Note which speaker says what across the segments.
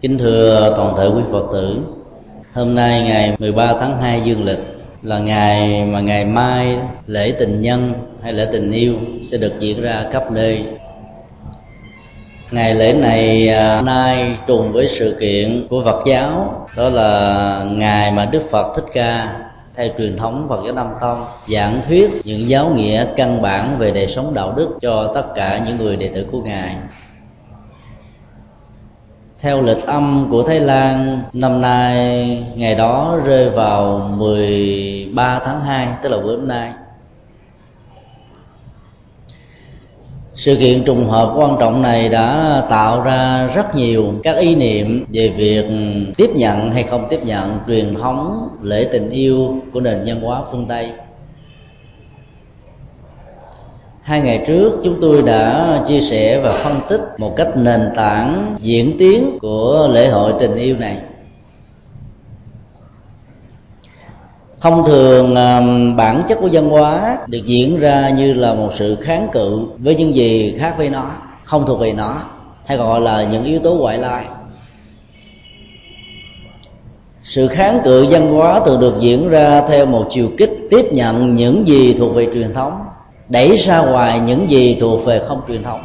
Speaker 1: Kính thưa toàn thể quý Phật tử, Hôm nay ngày 13 tháng 2 dương lịch là ngày mà ngày mai lễ tình nhân hay lễ tình yêu sẽ được diễn ra khắp nơi. Ngày lễ này à, nay trùng với sự kiện của Phật giáo, đó là ngày mà Đức Phật Thích Ca, theo truyền thống Phật giáo Nam Tông, giảng thuyết những giáo nghĩa căn bản về đời sống đạo đức cho tất cả những người đệ tử của ngài theo lịch âm của Thái Lan, năm nay ngày đó rơi vào 13 tháng 2 tức là bữa hôm nay. Sự kiện trùng hợp quan trọng này đã tạo ra rất nhiều các ý niệm về việc tiếp nhận hay không tiếp nhận truyền thống lễ tình yêu của nền văn hóa phương tây hai ngày trước, chúng tôi đã chia sẻ và phân tích một cách nền tảng diễn tiến của lễ hội tình yêu này. Thông thường bản chất của văn hóa được diễn ra như là một sự kháng cự với những gì khác với nó, không thuộc về nó, hay gọi là những yếu tố ngoại lai. Sự kháng cự văn hóa thường được diễn ra theo một chiều kích tiếp nhận những gì thuộc về truyền thống đẩy ra ngoài những gì thuộc về không truyền thống.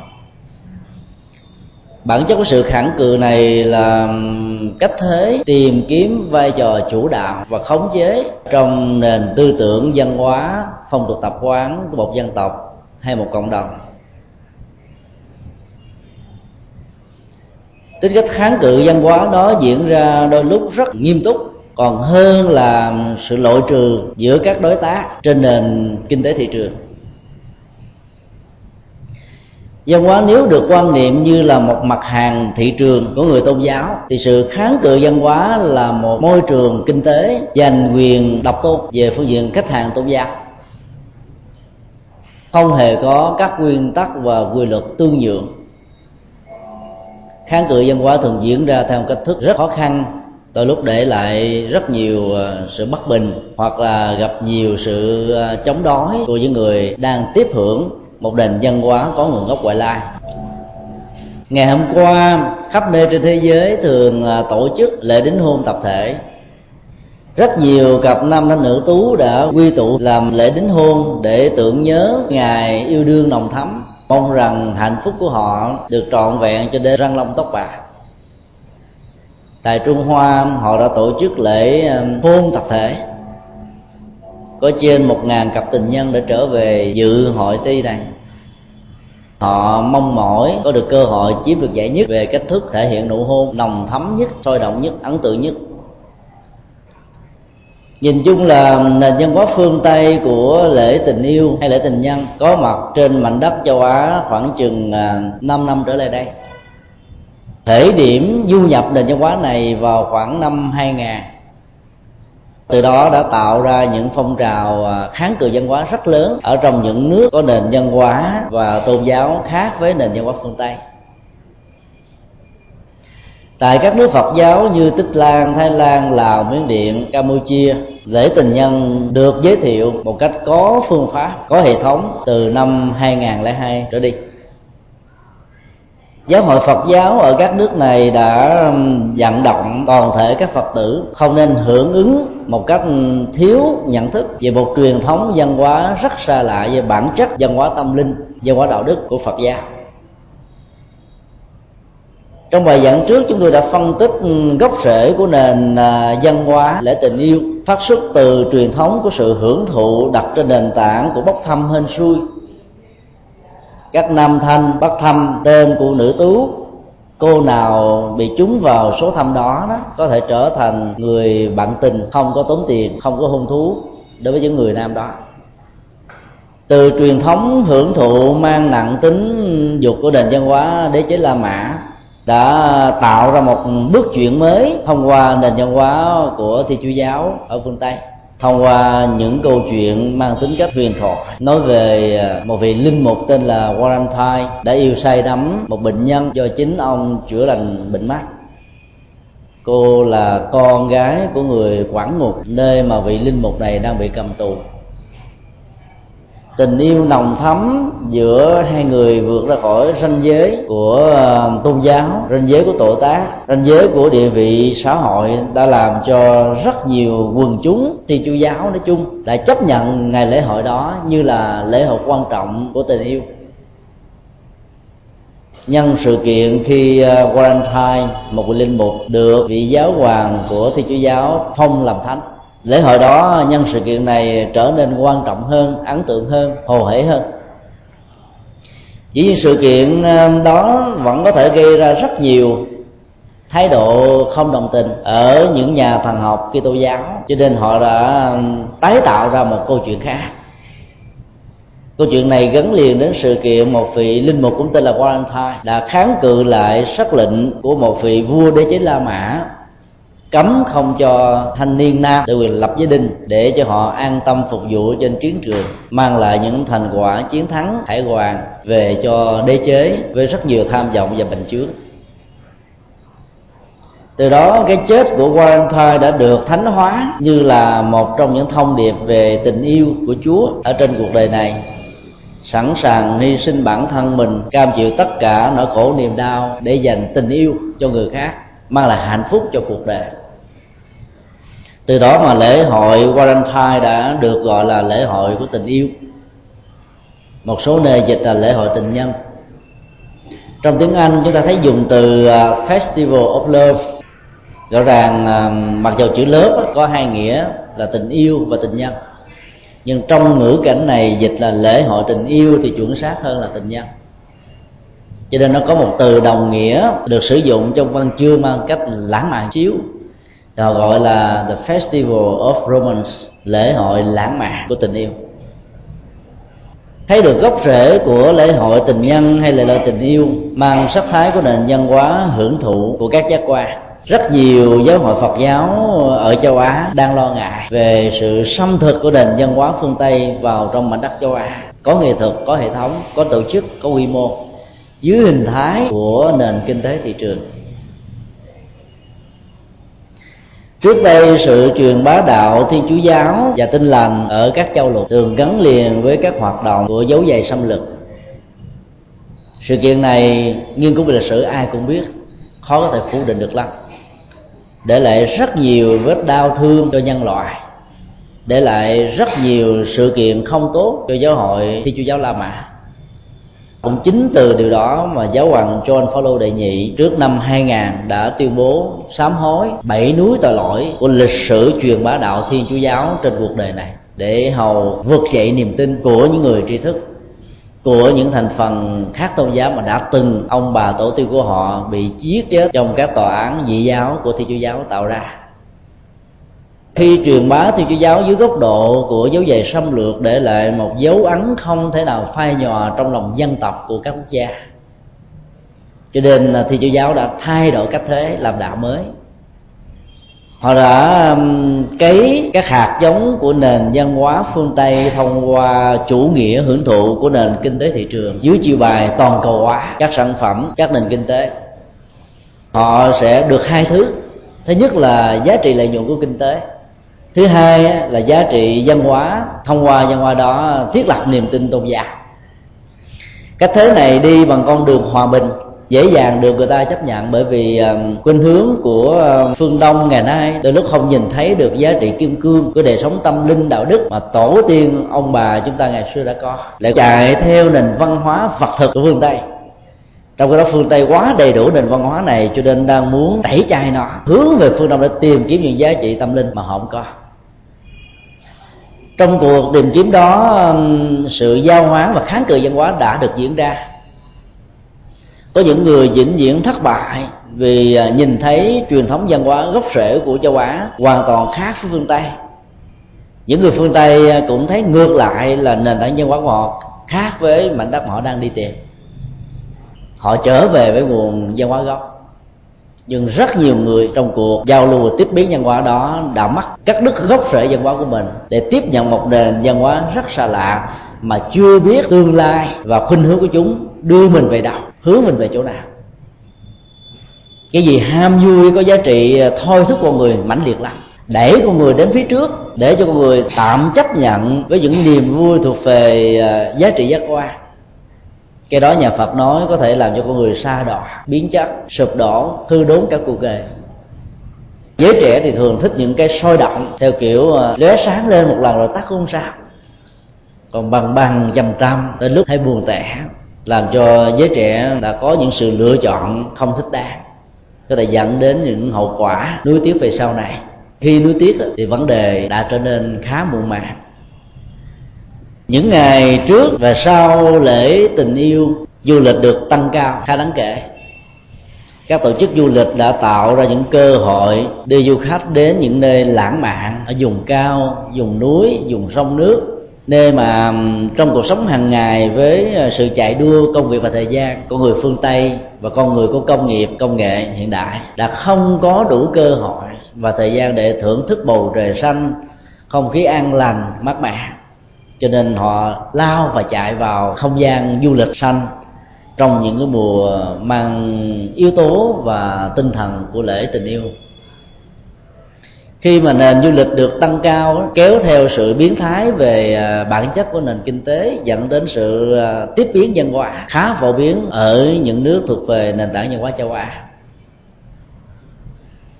Speaker 1: Bản chất của sự khẳng cự này là cách thế tìm kiếm vai trò chủ đạo và khống chế trong nền tư tưởng văn hóa, phong tục tập quán của một dân tộc hay một cộng đồng. Tính cách kháng cự văn hóa đó diễn ra đôi lúc rất nghiêm túc, còn hơn là sự loại trừ giữa các đối tác trên nền kinh tế thị trường văn hóa nếu được quan niệm như là một mặt hàng thị trường của người tôn giáo, thì sự kháng cự văn hóa là một môi trường kinh tế giành quyền độc tôn về phương diện khách hàng tôn giáo. Không hề có các nguyên tắc và quy luật tương nhượng. Kháng cự văn hóa thường diễn ra theo một cách thức rất khó khăn, đôi lúc để lại rất nhiều ờ, sự bất bình hoặc là gặp nhiều sự ờ, chống đối của những người đang tiếp hưởng một nền văn hóa có nguồn gốc ngoại lai. Ngày hôm qua, khắp nơi trên thế giới thường à, tổ chức lễ đính hôn tập thể. Rất nhiều cặp nam thanh nữ tú đã quy tụ làm lễ đính hôn để tưởng nhớ ngày yêu đương nồng thắm, mong rằng hạnh phúc của họ được trọn vẹn cho đến răng long tóc bạc tại trung hoa, họ đã tổ chức lễ hôn tập thể. Có trên một ngàn cặp tình nhân đã trở về dự hội ti này họ mong mỏi có được cơ hội chiếm được giải nhất về cách thức thể hiện nụ hôn nồng thắm nhất, sôi động nhất, ấn tượng nhất. Nhìn chung là nền văn hóa phương tây của lễ tình yêu hay lễ tình nhân có mặt trên mảnh đất châu á khoảng chừng à, 5 năm trở lại đây. Thể điểm du nhập nền văn hóa này vào khoảng năm 2000 từ đó đã tạo ra những phong trào à, kháng cự văn hóa rất lớn ở trong những nước có nền văn hóa và tôn giáo khác với nền văn hóa phương tây. Tại các nước phật giáo như tích lan, thái lan, lào, miến điện, campuchia, lễ tình nhân được giới thiệu một cách có phương pháp, có hệ thống từ năm 2002 trở đi giáo hội phật giáo ở các nước này đã vận động toàn thể các phật tử không nên hưởng ứng một cách thiếu nhận thức về một truyền thống văn hóa rất xa lạ về bản chất văn hóa tâm linh, văn hóa đạo đức của phật giáo. Trong bài giảng trước, chúng tôi đã phân tích gốc rễ của nền à, văn hóa lễ tình yêu, phát xuất từ truyền thống của sự hưởng thụ đặt trên nền tảng của bốc thăm hên xui các nam thanh bắt thăm tên của nữ tú, cô nào bị trúng vào số thăm đó đó, có thể trở thành người bạn tình, không có tốn tiền, không có hôn thú đối với những người nam đó. Từ truyền thống hưởng thụ mang nặng tính dục của nền văn hóa đế chế la mã, đã tạo ra một bước chuyển mới thông qua nền văn hóa của thi chúa giáo ở phương tây thông qua những câu chuyện mang tính cách huyền thoại, nói về à, một vị linh mục tên là Warren đã yêu say đắm một bệnh nhân do chính ông chữa lành bệnh mắt cô là con gái của người quản ngục, nơi mà vị linh mục này đang bị cầm tù tình yêu nồng thắm giữa hai người vượt ra khỏi ranh giới của ờ, tôn giáo ranh giới của tội tác ranh giới của địa vị xã hội đã làm cho rất nhiều quần chúng thi chúa giáo nói chung đã chấp nhận ngày lễ hội đó như là lễ hội quan trọng của tình yêu. Nhân sự kiện khi ờ, Valentine một linh mục được vị giáo hoàng của thi chúa giáo phong làm thánh lễ hội đó, nhân sự kiện này trở nên quan trọng hơn, ấn tượng hơn, hồ hể hơn. Chỉ nhiên sự kiện um, đó vẫn có thể gây ra rất nhiều thái độ không đồng tình ở những nhà thần học Kitô giáo. Cho nên họ đã um, tái tạo ra một câu chuyện khác. Câu chuyện này gắn liền đến sự kiện một vị linh mục cũng tên là Valentine đã kháng cự lại sắc lệnh của một vị vua đế chế La Mã cấm không cho thanh niên nam tự quyền lập gia đình để cho họ an tâm phục vụ trên chiến trường, mang lại những thành quả chiến thắng hải hoàng về cho đế chế với rất nhiều tham vọng và bệnh chướng. Từ đó, cái chết của Valentine đã được thánh hóa như là một trong những thông điệp về tình yêu của Chúa ở trên cuộc đời này. Sẵn sàng hy sinh bản thân mình, cam chịu tất cả nỗi khổ niềm đau để dành tình yêu cho người khác mang lại hạnh phúc cho cuộc đời. Từ đó mà lễ hội Valentine đã được gọi là lễ hội của tình yêu. Một số nơi dịch là lễ hội tình nhân. Trong tiếng Anh, chúng ta thấy dùng từ à, Festival of Love. Rõ ràng à, mặc dù chữ lớp có hai nghĩa là tình yêu và tình nhân. Nhưng trong ngữ cảnh này dịch là lễ hội tình yêu thì chuẩn xác hơn là tình nhân cho nên nó có một từ đồng nghĩa được sử dụng trong văn chương mang cách lãng mạn xíu. Đó gọi là the festival of romance, lễ hội lãng mạn của tình yêu. Thấy được gốc rễ của lễ hội tình nhân hay lễ hội tình yêu mang sắc thái của nền văn hóa hưởng thụ của các giác quan, rất nhiều giáo hội Phật giáo ở châu Á đang lo ngại về sự xâm thực của nền văn hóa phương Tây vào trong mảnh đất châu Á. Có nghệ thuật, có hệ thống, có tổ chức, có quy mô dưới hình thái của nền kinh tế thị trường. Trước đây, sự truyền bá đạo thiên chúa giáo và tinh lành ở các châu lục thường gắn liền với các hoạt động của dấu giày xâm lược. Sự kiện này nghiên cứu về lịch sử ai cũng biết, khó có thể phủ định được lắm. Để lại rất nhiều vết đau thương cho nhân loại. Để lại rất nhiều sự kiện không tốt cho giáo hội thiên chúa giáo la mã cũng chính từ điều đó mà giáo hoàng John Paul đệ nhị trước năm 2000 đã tuyên bố sám hối bảy núi tội lỗi của lịch sử truyền bá đạo Thiên Chúa giáo trên cuộc đời này để hầu vực dậy niềm tin của những người tri thức, của những thành phần khác tôn giáo mà đã từng ông bà tổ tiên của họ bị giết chết trong các tòa án dị giáo của Thiên Chúa giáo tạo ra khi truyền bá thì chúa giáo dưới góc độ của dấu giày xâm lược để lại một dấu ấn không thể nào phai nhòa trong lòng dân tộc của các quốc gia. Cho nên là thì chúa giáo đã thay đổi cách thế làm đạo mới. Họ đã um, cấy các hạt giống của nền văn hóa phương tây thông qua chủ nghĩa hưởng thụ của nền kinh tế thị trường dưới chiêu bài toàn cầu hóa các sản phẩm, các nền kinh tế. Họ sẽ được hai thứ. Thứ nhất là giá trị lợi nhuận của kinh tế thứ hai là giá trị văn hóa, thông qua văn hóa đó thiết lập niềm tin tôn giáo. Cách thế này đi bằng con đường hòa bình, dễ dàng được người ta chấp nhận bởi vì khuynh hướng của phương đông ngày nay đôi lúc không nhìn thấy được giá trị kim cương của đời sống tâm linh đạo đức mà tổ tiên ông bà chúng ta ngày xưa đã có. Lại chạy theo nền văn hóa vật thực của phương tây. Trong cái đó phương tây quá đầy đủ nền văn hóa này cho nên đang muốn tẩy chay nó, hướng về phương đông để tìm kiếm những giá trị tâm linh mà họ không có trong cuộc tìm kiếm đó sự giao hóa và kháng cự văn hóa đã được diễn ra. Có những người vĩnh viễn thất bại vì à, nhìn thấy truyền thống văn hóa gốc rễ của châu á hoàn toàn khác với phương tây. Những người phương tây à, cũng thấy ngược lại là nền tảng văn hóa của họ khác với mảnh đất họ đang đi tìm. Họ trở về với nguồn văn hóa gốc nhưng rất nhiều người trong cuộc giao lưu và tiếp biến văn hóa đó đã mắc cắt đứt gốc rễ văn hóa của mình để tiếp nhận một nền văn hóa rất xa lạ mà chưa biết tương lai và khuynh hướng của chúng đưa mình về đâu, hướng mình về chỗ nào. Cái gì ham vui có giá trị à, thôi thúc con người mãnh liệt lắm. Đẩy con người đến phía trước, để cho con người tạm chấp nhận với những niềm vui thuộc về à, giá trị giác quan cái đó nhà phật nói có thể làm cho con người xa đỏ biến chất, sụp đổ, hư đốn cả cuộc đời. Giới trẻ thì thường thích những cái sôi động, theo kiểu ờ, lóe sáng lên một lần rồi tắt không sao. Còn bằng bằng dầm tâm tới lúc thấy buồn tẻ, làm cho giới trẻ đã có những sự lựa chọn không thích đáng. Có thể dẫn đến những hậu quả nuối tiếc về sau này. Khi nuối tiếc thì vấn đề đã trở nên khá muộn màng những ngày trước và sau lễ tình yêu, du lịch được tăng cao khá đáng kể. Các tổ chức du lịch đã tạo ra những cơ hội đưa du khách đến những nơi lãng mạn ở vùng cao, vùng núi, vùng sông nước, nơi mà trong cuộc sống hàng ngày với ờ, sự chạy đua, công việc và thời gian của người phương tây và con người của công nghiệp, công nghệ hiện đại đã không có đủ cơ hội và thời gian để thưởng thức bầu trời xanh, không khí an lành, mát mẻ cho nên họ lao và chạy vào không gian du lịch xanh trong những cái mùa mang yếu tố và tinh thần của lễ tình yêu. Khi mà nền du lịch được tăng cao, kéo theo sự biến thái về à, bản chất của nền kinh tế, dẫn đến sự à, tiếp biến văn hóa khá phổ biến ở những nước thuộc về nền tảng văn hóa châu Á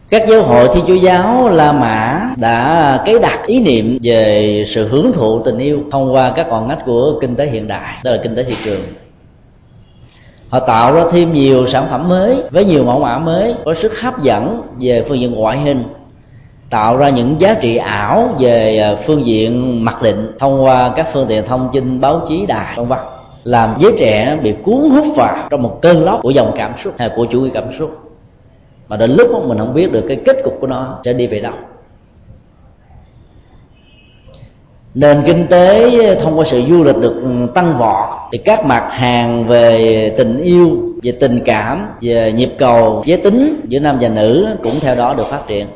Speaker 1: các giáo hội thiên chúa giáo la mã đã cấy đặt ý niệm về sự hưởng thụ tình yêu thông qua các con ngách của kinh tế hiện đại tức là kinh tế thị trường. Họ tạo ra thêm nhiều sản phẩm mới với nhiều mẫu mã mới, có sức hấp dẫn về phương diện ngoại hình, tạo ra những giá trị ảo về à, phương diện mặc định thông qua các phương tiện thông tin báo chí đài, vân vân, làm giới trẻ bị cuốn hút vào trong một cơn lốc của dòng cảm xúc hay của chủ nghĩa cảm xúc mà đến lúc mình không biết được cái kết cục của nó, sẽ đi về đâu. Nền kinh tế thông qua sự du lịch được ừ, tăng vọt thì các mặt hàng về tình yêu, về tình cảm, về nhịp cầu, giới tính giữa nam và nữ cũng theo đó được phát triển.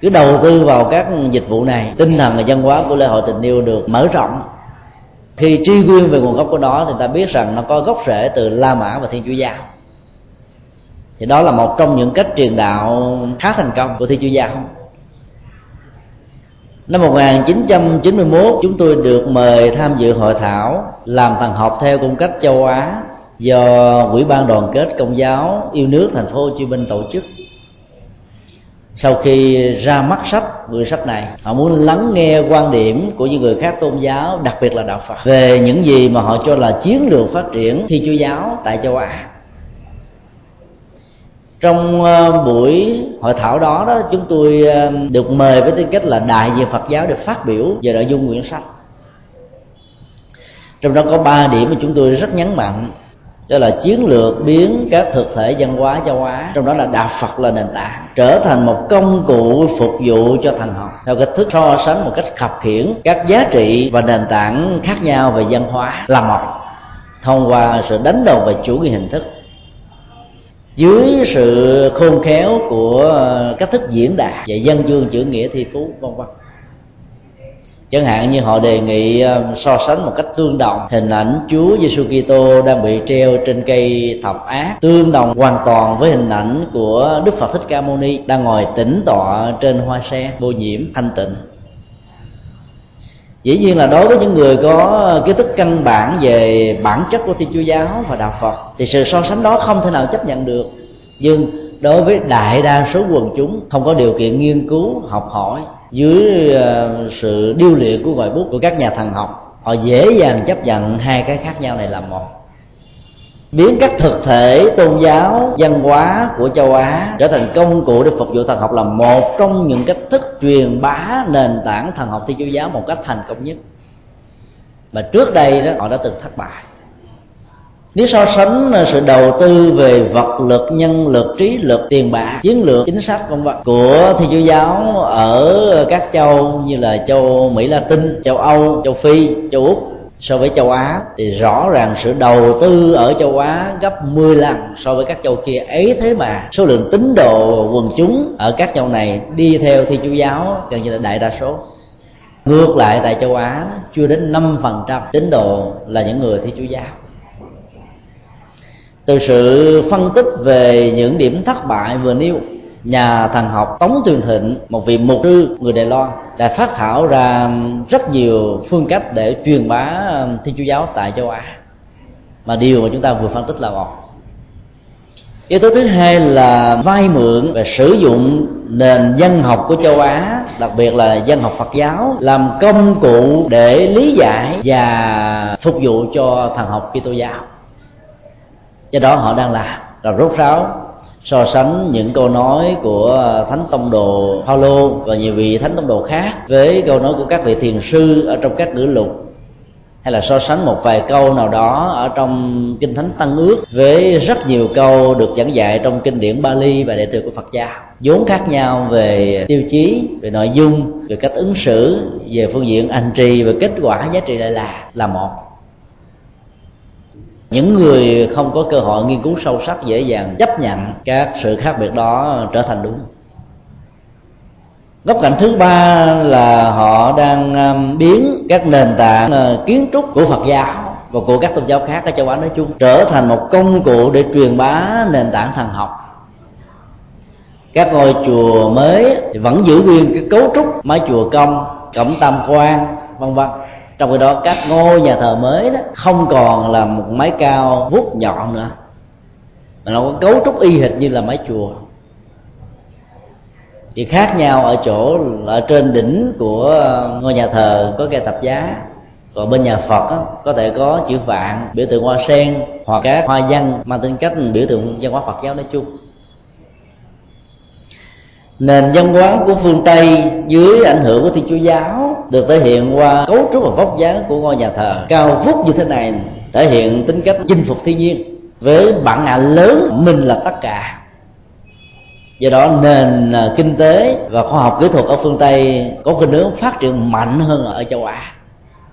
Speaker 1: Cứ đầu tư vào các dịch vụ này, tinh thần và văn hóa của lễ hội tình yêu được mở rộng. Khi truy nguyên về nguồn gốc của nó thì ta biết rằng nó có gốc rễ từ La Mã và Thiên Chúa Giáo thì đó là một trong những cách truyền đạo khá thành công của thi Chúa Giáo Năm 1991 chúng tôi được mời tham dự hội thảo làm thần học theo cung cách châu Á do Quỹ ban đoàn kết công giáo yêu nước thành phố Hồ Chí Minh tổ chức. Sau khi ra mắt sách người sách này, họ muốn lắng nghe quan điểm của những người khác tôn giáo, đặc biệt là đạo phật, về những gì mà họ cho là chiến lược phát triển thi chúa giáo tại châu á trong ờ, buổi hội thảo đó đó, chúng tôi ờ, được mời với tư cách là đại diện Phật giáo để phát biểu về nội dung quyển sách trong đó có ba điểm mà chúng tôi rất nhấn mạnh. Đó là chiến lược biến các thực thể văn hóa châu Á, trong đó là đạo Phật là nền tảng, trở thành một công cụ phục vụ cho thành học. Theo cách thức so sánh một cách khập khiển, các giá trị và nền tảng khác nhau về văn hóa là một, thông qua sự đánh đồng về chủ nghĩa hình thức dưới sự khôn khéo của cách thức diễn đạt và dân chương chữ nghĩa thi phú, vân vân. Chẳng hạn như họ đề nghị ờ, so sánh một cách tương đồng, hình ảnh Chúa Giêsu Kitô đang bị treo trên cây thập ác, tương đồng hoàn toàn với hình ảnh của Đức Phật Thích Ca Mâu Ni đang ngồi tĩnh tọa trên hoa sen vô nhiễm thanh tịnh dĩ nhiên là đối với những người có kiến thức căn bản về bản chất của thiên chúa giáo và đạo phật, thì sự so sánh đó không thể nào chấp nhận được. Nhưng đối với đại đa số quần chúng, không có điều kiện nghiên cứu, học hỏi dưới ờ, sự điêu luyện của ngòi bút của các nhà thần học, họ dễ dàng chấp nhận hai cái khác nhau này là một biến các thực thể, tôn giáo, văn hóa của châu á trở thành công cụ để phục vụ thần học là một trong những cách thức truyền bá nền tảng thần học thi chúa giáo một cách thành công nhất. Mà trước đây đó, họ đã từng thất bại. Nếu so sánh ờ, sự đầu tư về vật lực, nhân lực, trí lực, tiền bạc, chiến lược, chính sách, vân vân của thi chúa giáo ở các châu như là châu mỹ latin, châu âu, châu phi, châu úc so với châu Á thì rõ ràng sự đầu tư ở châu Á gấp 10 lần so với các châu kia. Ấy thế mà số lượng tín đồ quần chúng ở các châu này đi theo thi chúa giáo gần như là đại đa số. Ngược lại tại châu Á, chưa đến 5% tín đồ là những người thi chúa giáo. Từ sự phân tích về những điểm thất bại vừa nêu, nhà thần học tống Tường thịnh, một vị mục sư người đài loan đã phát thảo ra rất nhiều phương cách để truyền bá thiên chúa giáo tại châu á. Mà điều mà chúng ta vừa phân tích là một. Yếu tố thứ hai là vay mượn và sử dụng nền dân học của châu á, đặc biệt là dân học phật giáo, làm công cụ để lý giải và phục vụ cho thần học kitô giáo. Do đó họ đang làm. Là rốt ráo so sánh những câu nói của thánh tông đồ Paulo và nhiều vị thánh tông đồ khác với câu nói của các vị thiền sư ở trong các ngữ lục, hay là so sánh một vài câu nào đó ở trong kinh thánh tăng ước với rất nhiều câu được giảng dạy trong kinh điển Bali và đệ tử của Phật giáo vốn khác nhau về tiêu chí, về nội dung, về cách ứng xử, về phương diện hành trì và kết quả giá trị lại là là một những người không có cơ hội nghiên cứu sâu sắc, dễ dàng chấp nhận các sự khác biệt đó trở thành đúng. Góc cạnh thứ ba là họ đang um, biến các nền tảng ờ, kiến trúc của phật giáo và của các tôn giáo khác ở châu á nói chung trở thành một công cụ để truyền bá nền tảng thần học. Các ngôi chùa mới vẫn giữ nguyên cái cấu trúc mái chùa công cổng tam quan, vân vân trong khi đó các ngôi nhà thờ mới đó không còn là một mái cao vút nhọn nữa mà nó có cấu trúc y hệt như là mái chùa. Chỉ khác nhau ở chỗ ở trên đỉnh của ờ, ngôi nhà thờ có cây tập giá còn bên nhà Phật đó, có thể có chữ vạn biểu tượng hoa sen hoặc các hoa văn mang tính cách biểu tượng văn hóa Phật giáo nói chung. Nền văn hóa của phương Tây dưới ảnh hưởng của Thiên Chúa giáo được thể hiện qua cấu trúc và vóc dáng của ngôi nhà thờ. Cao vút như thế này thể hiện tính cách chinh phục thiên nhiên. Với bản ngã lớn mình là tất cả. Do đó nền à, kinh tế và khoa học kỹ thuật ở phương tây có khuynh hướng phát triển mạnh hơn ở châu á.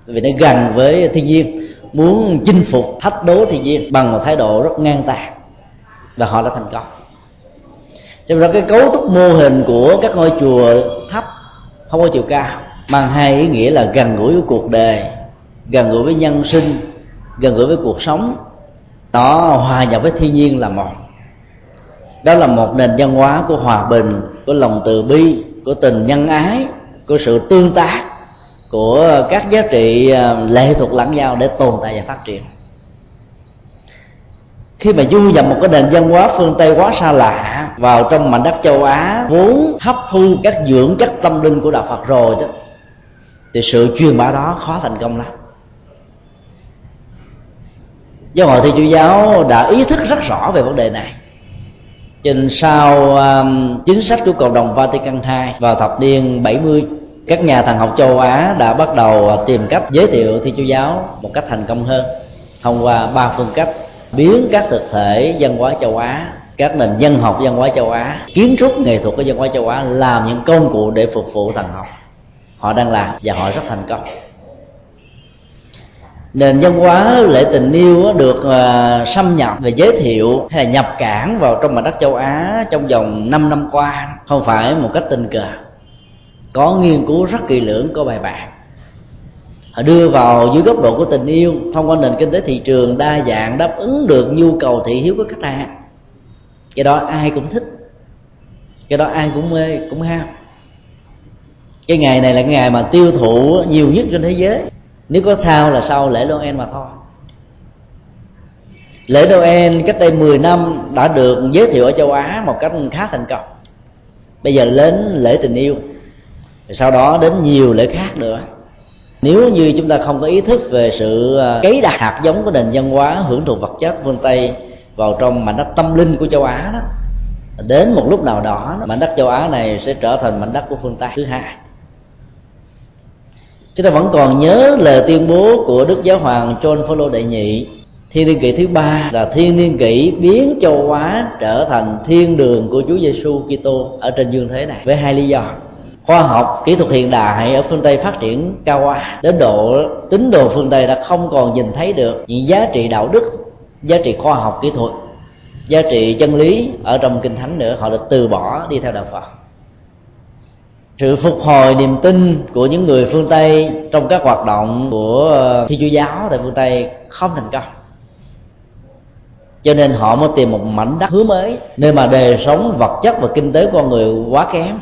Speaker 1: Vì nó gần với thiên nhiên, muốn chinh phục, thách đố thiên nhiên bằng một thái độ rất ngang tàn và họ đã thành công. Cho nên cái cấu trúc mô hình của các ngôi chùa thấp, không có chiều cao mang hai ý nghĩa là gần gũi với cuộc đời, gần gũi với nhân sinh, gần gũi với cuộc sống. Nó hòa nhập với thiên nhiên là một. Đó là một nền văn hóa của hòa bình, của lòng từ bi, của tình nhân ái, của sự tương tác, của các giá trị à, lệ thuộc lẫn nhau để tồn tại và phát triển. Khi mà du nhập một cái nền văn hóa phương tây quá xa lạ, vào trong mảnh đất châu á, vốn hấp thu các dưỡng chất tâm linh của đạo phật rồi đó thì sự truyền bá đó khó thành công lắm. Giáo hội thi chúa giáo đã ý thức rất rõ về vấn đề này. Trên sau um, chính sách của cộng đồng Vatican II vào thập niên 70 các nhà thần học châu Á đã bắt đầu à, tìm cách giới thiệu Thiên Chúa giáo một cách thành công hơn thông qua ba phương cách biến các thực thể văn hóa châu Á các nền dân học văn hóa châu Á kiến trúc nghệ thuật của văn hóa châu Á làm những công cụ để phục vụ thần học họ đang làm và họ rất thành công. Nền văn hóa lễ tình yêu được à, xâm nhập và giới thiệu hay là nhập cảng vào trong mảnh đất châu Á trong vòng 5 năm qua. Không phải một cách tình cờ. Có nghiên cứu rất kỳ lưỡng, có bài bản. Họ đưa vào dưới góc độ của tình yêu, thông qua nền kinh tế thị trường đa dạng đáp ứng được nhu cầu thị hiếu của khách hàng. Cái đó ai cũng thích. Cái đó ai cũng mê, cũng ham cái ngày này là cái ngày mà tiêu thụ nhiều nhất trên thế giới. Nếu có thao là sau lễ Noel mà thôi. Lễ Noel cách đây 10 năm đã được giới thiệu ở châu Á một cách khá thành công. Bây giờ đến lễ tình yêu. Sau đó đến nhiều lễ khác nữa. Nếu như chúng ta không có ý thức về sự ờ, cấy đặt hạt giống của nền văn hóa hưởng thụ vật chất phương tây vào trong mảnh đất tâm linh của châu á đó, đến một lúc nào đó, mảnh đất châu á này sẽ trở thành mảnh đất của phương tây thứ hai chúng ta vẫn còn nhớ lời tuyên bố của đức giáo hoàng John Paul đệ nhị. Thiên niên kỷ thứ ba là thiên niên kỷ biến châu Á trở thành thiên đường của Chúa Giêsu Kitô ở trên dương thế này, với hai lý do. Khoa học, kỹ thuật hiện đại ở phương Tây phát triển cao quá, đến độ tín đồ phương Tây đã không còn nhìn thấy được những giá trị đạo đức, giá trị khoa học, kỹ thuật, giá trị chân lý ở trong kinh thánh nữa, họ đã từ bỏ đi theo đạo Phật sự phục hồi niềm tin của những người phương tây trong các hoạt động của ờ, thi chúa giáo tại phương tây không thành công. Cho nên họ mới tìm một mảnh đất hứa mới nơi mà đời sống vật chất và kinh tế con người quá kém.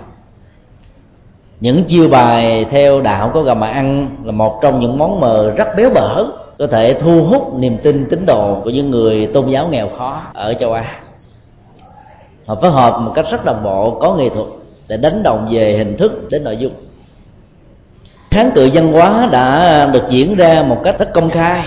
Speaker 1: Những chiêu bài theo đạo có gà mà ăn là một trong những món mờ rất béo bở, có thể thu hút niềm tin tín đồ của những người tôn giáo nghèo khó ở châu á. Họ phối hợp một cách rất đồng bộ, có nghệ thuật để đánh đồng về hình thức đến nội dung. Kháng cự văn hóa đã được diễn ra một cách rất công khai.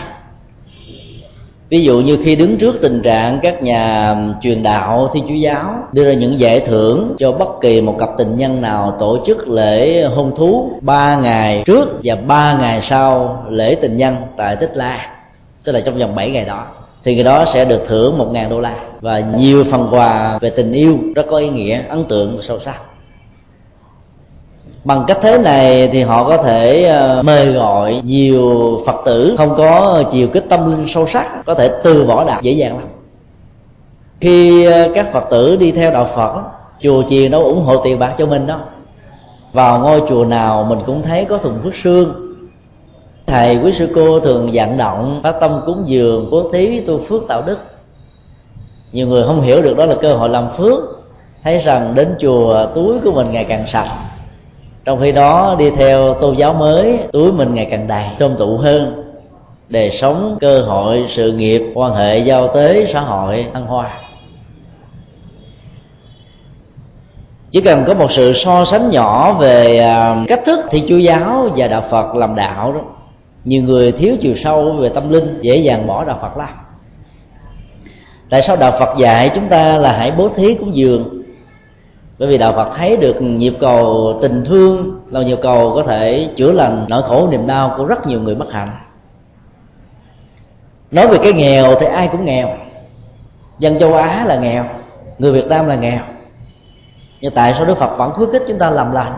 Speaker 1: Ví dụ như khi đứng trước tình trạng các nhà truyền đạo, thiên chúa giáo đưa ra những giải thưởng cho bất kỳ một cặp tình nhân nào tổ chức lễ hôn thú ba ngày trước và ba ngày sau lễ tình nhân tại tích la, tức là trong vòng 7 ngày đó, thì người đó sẽ được thưởng một ngàn đô la. Và nhiều phần quà về tình yêu rất có ý nghĩa, ấn tượng và sâu sắc bằng cách thế này thì họ có thể ờ, mời gọi nhiều phật tử không có chiều kích tâm linh sâu sắc, có thể từ bỏ đạo dễ dàng lắm. Khi ờ, các phật tử đi theo đạo phật chùa chiền đâu ủng hộ tiền bạc cho mình đó vào ngôi chùa nào mình cũng thấy có thùng phước sương. Thầy, quý sư cô thường vận động, phát tâm cúng dường, bố thí, tu phước tạo đức. Nhiều người không hiểu được đó là cơ hội làm phước. Thấy rằng đến chùa, túi của mình ngày càng sạch trong khi đó, đi theo tôn giáo mới, túi mình ngày càng đầy tôm tụ hơn. Đời sống, cơ hội, sự nghiệp, quan hệ, giao tế, xã hội ăn hoa. Chỉ cần có một sự so sánh nhỏ về à, cách thức thì chúa giáo và đạo phật làm đạo đó, nhiều người thiếu chiều sâu về tâm linh, dễ dàng bỏ đạo phật lắm tại sao đạo phật dạy chúng ta là hãy bố thí cúng dường? Bởi vì đạo phật thấy được nhịp cầu tình thương là nhịp cầu có thể chữa lành nỗi khổ niềm đau của rất nhiều người bất hạnh. Nói về cái nghèo thì ai cũng nghèo. Dân châu á là nghèo, người việt nam là nghèo. Nhưng tại sao đức phật vẫn khuyến khích chúng ta làm lành?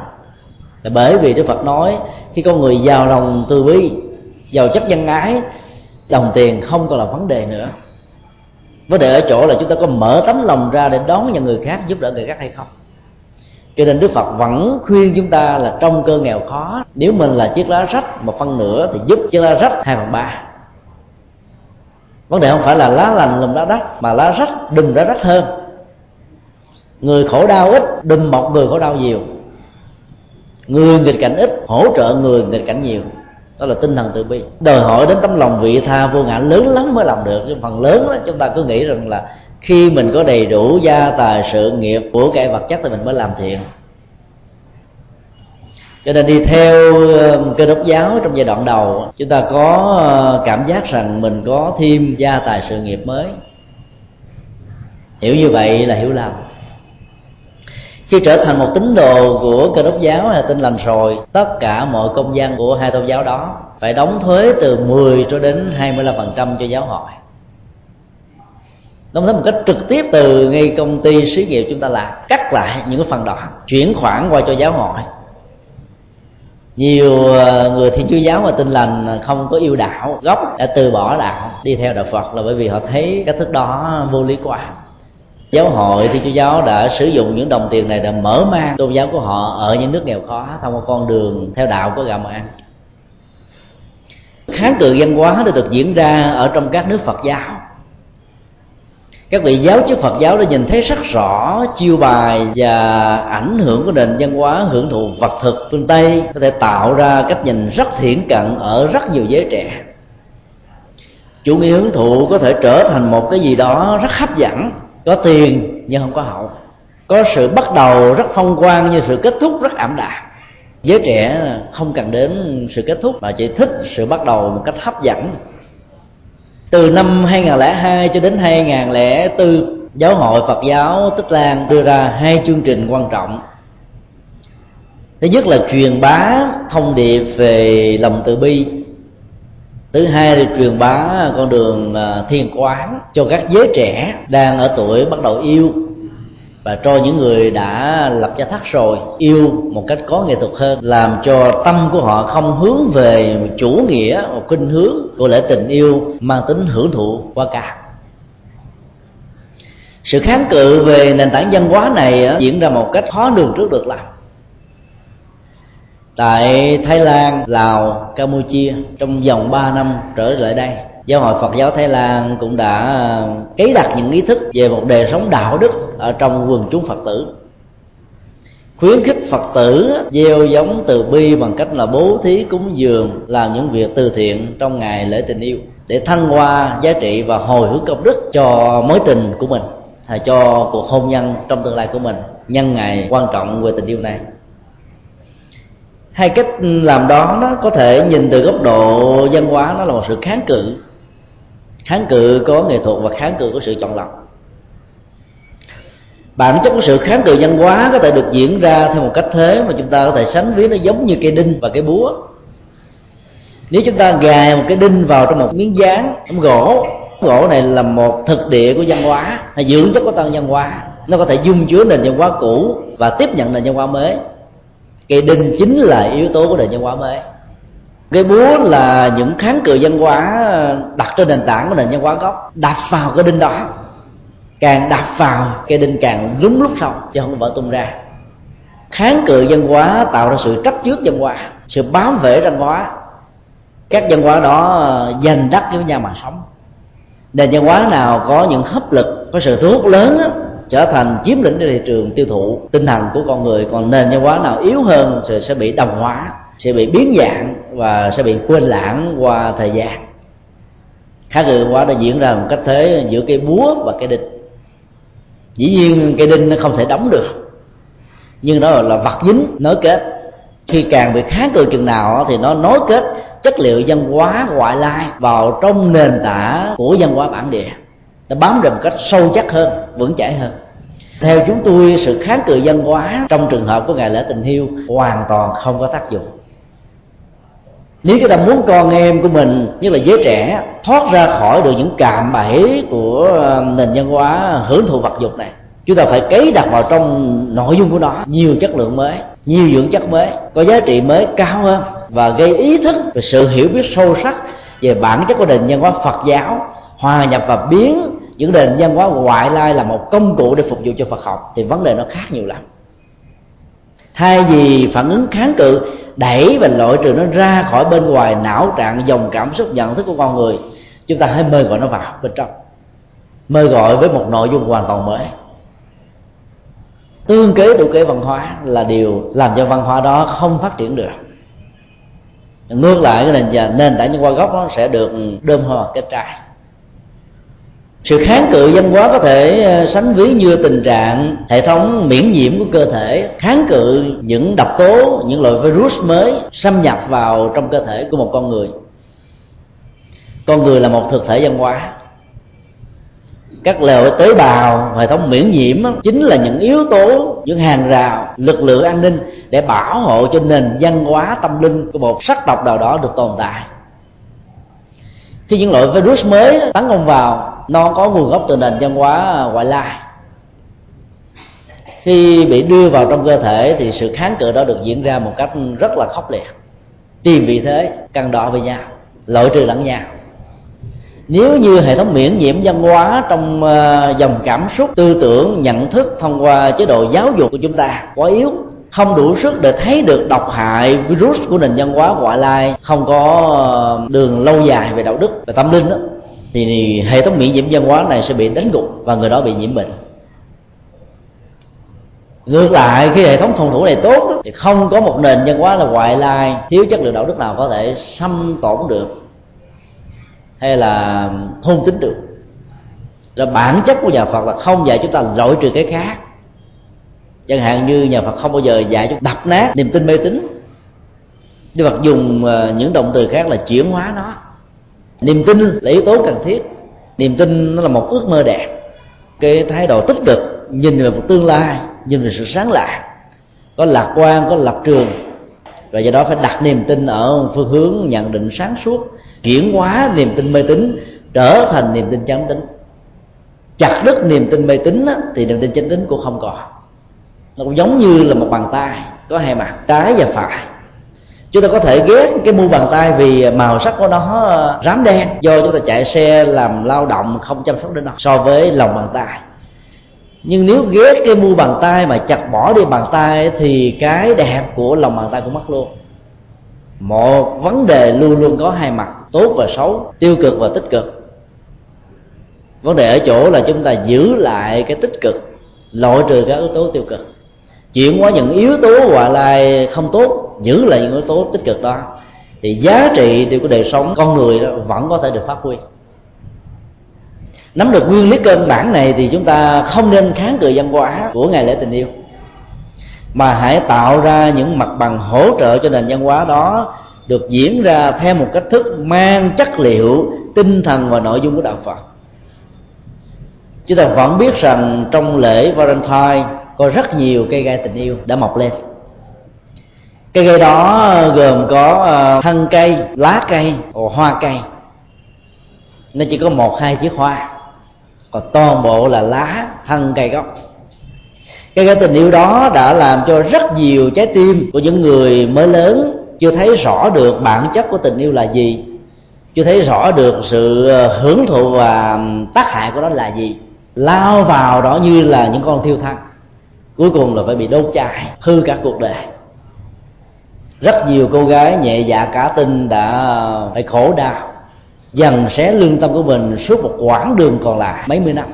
Speaker 1: Là bởi vì đức phật nói, khi con người giàu lòng từ bi, giàu chất nhân ái, đồng tiền không còn là vấn đề nữa. Vấn đề ở chỗ là chúng ta có mở tấm lòng ra để đón nhận người khác giúp đỡ người khác hay không? Cho nên đức phật vẫn khuyên chúng ta là trong cơ nghèo khó, nếu mình là chiếc lá rách một phân nửa thì giúp chiếc lá rách hai phần ba. Vấn đề không phải là lá lành lùm lá đắt, mà lá rách đùm lá rách hơn. Người khổ đau ít, đùm một người khổ đau nhiều. Người nghịch cảnh ít, hỗ trợ người nghịch cảnh nhiều. Đó là tinh thần từ bi. Đòi hỏi đến tấm lòng vị tha vô ngã lớn lắm mới làm được, nhưng phần lớn đó, chúng ta cứ nghĩ rằng là khi mình có đầy đủ gia tài sự nghiệp của cái vật chất thì mình mới làm thiện. Cho nên đi theo cơ đốc giáo trong giai đoạn đầu, chúng ta có ờ, cảm giác rằng mình có thêm gia tài sự nghiệp mới. Hiểu như vậy là hiểu lầm. Khi trở thành một tín đồ của cơ đốc giáo hay tin lành rồi, tất cả mọi công dân của hai tôn giáo đó phải đóng thuế từ 10 cho đến 25% cho giáo hội đóng thuế một cách trực tiếp từ ngay công ty xí nghiệp chúng ta là cắt lại những cái phần đó, chuyển khoản qua cho giáo hội. Nhiều ờ, người thiên chúa giáo và tin lành không có yêu đạo, gốc đã từ bỏ đạo, đi theo đạo phật là bởi vì họ thấy cách thức đó vô lý quá. Giáo hội thiên chúa giáo đã sử dụng những đồng tiền này để mở mang tôn giáo của họ ở những nước nghèo khó, thông qua con đường theo đạo có gạo mà ăn kháng cự văn hóa đã được diễn ra ở trong các nước phật giáo các vị giáo chức Phật giáo đã nhìn thấy rất rõ chiêu bài và ảnh hưởng của nền văn hóa hưởng thụ vật thực phương Tây, có thể tạo ra cách nhìn rất thiển cận ở rất nhiều giới trẻ. Chủ nghĩa hưởng thụ có thể trở thành một cái gì đó rất hấp dẫn, có tiền nhưng không có hậu. Có sự bắt đầu rất phong quang như sự kết thúc rất ảm đạm. Giới trẻ không cần đến sự kết thúc mà chỉ thích sự bắt đầu một cách hấp dẫn từ năm 2002 cho đến 2004 giáo hội Phật giáo Tích Lan đưa ra hai chương trình quan trọng. Thứ nhất là truyền bá thông điệp về lòng từ bi. Thứ hai là truyền bá con đường à, thiền thiên quán cho các giới trẻ đang ở tuổi bắt đầu yêu và cho những người đã lập gia thất rồi yêu một cách có nghệ thuật hơn làm cho tâm của họ không hướng về chủ nghĩa một khuynh hướng của lễ tình yêu mang tính hưởng thụ qua cả. Sự kháng cự về nền tảng văn hóa này diễn ra một cách khó lường trước được làm tại Thái Lan, Lào, Campuchia trong vòng 3 năm trở lại đây giáo hội phật giáo thái lan cũng đã ờ, ký đặt những ý thức về một đời sống đạo đức ở trong quần chúng phật tử. Khuyến khích phật tử gieo giống từ bi bằng cách là bố thí cúng dường làm những việc từ thiện trong ngày lễ tình yêu, để thăng hoa giá trị và hồi hướng công đức cho mối tình của mình hay cho cuộc hôn nhân trong tương lai của mình, nhân ngày quan trọng về tình yêu này. Hai cách làm đó nó có thể nhìn từ góc độ văn hóa, nó là một sự kháng cự kháng cự có nghệ thuật và kháng cự có sự chọn lọc. Bản chất của sự kháng cự văn hóa có thể được diễn ra theo một cách thế mà chúng ta có thể sánh ví nó giống như cây đinh và cây búa. Nếu chúng ta gài một cái đinh vào trong một miếng dán một gỗ gỗ này là một thực địa của văn hóa hay dưỡng chất của tăng văn hóa. Nó có thể dung chứa nền văn hóa cũ và tiếp nhận nền văn hóa mới. Cây đinh chính là yếu tố của nền văn hóa mới cái búa là những kháng cự văn hóa đặt trên nền tảng của nền văn hóa gốc. Đập vào cái đinh đó càng đập vào cái đinh càng đúng lúc sau chứ không vỡ tung ra. Kháng cự văn hóa tạo ra sự chấp trước văn hóa sự bám vệ văn hóa. Các văn hóa đó dành đất với nhau mà sống. Nền văn hóa nào có những hấp lực có sự thu hút lớn đó, trở thành chiếm lĩnh thị trường tiêu thụ tinh thần của con người còn nền văn hóa nào yếu hơn thì sẽ bị đồng hóa sẽ bị biến dạng và sẽ bị quên lãng qua thời gian. Khá cự văn hóa đã diễn ra một cách thế giữa cây búa và cây đinh. Dĩ nhiên cây đinh nó không thể đóng được, nhưng đó là vật dính, nối kết. Khi càng bị kháng cự chừng nào thì nó nối kết chất liệu văn hóa ngoại lai vào trong nền tảng của văn hóa bản địa. Nó bám được một cách sâu chắc hơn, vững chãi hơn. Theo chúng tôi, sự kháng cự văn hóa trong trường hợp của ngày lễ tình yêu hoàn toàn không có tác dụng nếu chúng ta muốn con em của mình như là giới trẻ, thoát ra khỏi được những cạm bẫy của ờ, nền văn hóa hưởng thụ vật dục này, chúng ta phải cấy đặt vào trong nội dung của nó. Nhiều chất lượng mới, nhiều dưỡng chất mới, có giá trị mới cao hơn và gây ý thức về sự hiểu biết sâu sắc về bản chất của nền văn hóa Phật giáo, hòa nhập và biến những nền văn hóa ngoại lai là một công cụ để phục vụ cho Phật học. Thì vấn đề nó khác nhiều lắm thay vì phản ứng kháng cự, đẩy và loại trừ nó ra khỏi bên ngoài não trạng dòng cảm xúc nhận thức của con người, chúng ta hãy mời gọi nó vào bên trong. Mời gọi với một nội dung hoàn toàn mới. Tương kế, tụ kế văn hóa là điều làm cho văn hóa đó không phát triển được. Ngược lại, cái nền nền tảng nhân qua gốc nó sẽ được đơm hoa kết trái sự kháng cự văn hóa có thể ờ, sánh ví như tình trạng hệ thống miễn nhiễm của cơ thể. Kháng cự những độc tố, những loại virus mới xâm nhập vào trong cơ thể của một con người. Con người là một thực thể văn hóa. Các loại tế bào, hệ thống miễn nhiễm chính là những yếu tố, những hàng rào, lực lượng an ninh để bảo hộ cho nền văn hóa tâm linh của một sắc tộc nào đó được tồn tại. Khi những loại virus mới tấn công vào nó có nguồn gốc từ nền văn hóa à, ngoại lai. Khi bị đưa vào trong cơ thể thì sự kháng cự đó được diễn ra một cách rất là khốc liệt. Tìm vị thế cằn đo với nhau, loại trừ lẫn nhau. Nếu như hệ thống miễn nhiễm văn hóa trong à, dòng cảm xúc, tư tưởng, nhận thức thông qua chế độ giáo dục của chúng ta quá yếu, không đủ sức để thấy được độc hại virus của nền văn hóa ngoại lai, không có à, đường lâu dài về đạo đức và tâm linh đó thì hệ thống miễn nhiễm văn hóa này sẽ bị đánh gục và người đó bị nhiễm bệnh. Ngược lại, khi hệ thống phòng thủ này tốt thì không có một nền văn hóa là ngoại lai, thiếu chất lượng đạo đức nào có thể xâm tổn được hay là thôn tính được. Là bản chất của nhà phật là không dạy chúng ta loại trừ cái khác. Chẳng hạn như nhà phật không bao giờ dạy chúng đập nát niềm tin mê tín. Đức Phật dùng ờ, những động từ khác là chuyển hóa nó niềm tin là yếu tố cần thiết. Niềm tin nó là một ước mơ đẹp. Cái thái độ tích cực, nhìn về một tương lai, nhìn về sự sáng lạ. Có lạc quan, có lập trường. Và do đó phải đặt niềm tin ở phương hướng nhận định sáng suốt, chuyển hóa niềm tin mê tín, trở thành niềm tin chánh tín. Chặt đứt niềm tin mê tín thì niềm tin chánh tín cũng không còn. Nó cũng giống như là một bàn tay, có hai mặt, trái và phải chúng ta có thể ghét cái mu bàn tay vì màu sắc của nó ờ, rám đen. Do chúng ta chạy xe làm lao động không chăm sóc đến nó so với lòng bàn tay. Nhưng nếu ghét cái mu bàn tay mà chặt bỏ đi bàn tay thì cái đẹp của lòng bàn tay cũng mất luôn. Một vấn đề luôn luôn có hai mặt, tốt và xấu, tiêu cực và tích cực. Vấn đề ở chỗ là chúng ta giữ lại cái tích cực, loại trừ các yếu tố tiêu cực. Chuyển hóa những yếu tố ngoại lai không tốt giữ lại những yếu tố tích cực đó. Thì giá trị điều của đời sống con người đó vẫn có thể được phát huy. Nắm được nguyên lý cơ bản này thì chúng ta không nên kháng cự văn hóa của ngày lễ tình yêu. Mà hãy tạo ra những mặt bằng hỗ trợ cho nền văn hóa đó được diễn ra theo một cách thức mang chất liệu, tinh thần và nội dung của đạo phật. Chúng ta vẫn biết rằng trong lễ valentine có rất nhiều cây gai tình yêu đã mọc lên cây cây đó gồm có ờ, thân cây, lá cây hoa cây. Nó chỉ có một, hai chiếc hoa. Còn toàn bộ là lá, thân cây gốc. Cái cái tình yêu đó đã làm cho rất nhiều trái tim của những người mới lớn chưa thấy rõ được bản chất của tình yêu là gì, chưa thấy rõ được sự ờ, hưởng thụ và tác hại của nó là gì. Lao vào đó như là những con thiêu thân. Cuối cùng là phải bị đốt cháy, hư cả cuộc đời rất nhiều cô gái nhẹ dạ cả tin đã phải khổ đau. Dần xé lương tâm của mình suốt một quãng đường còn lại, mấy mươi năm.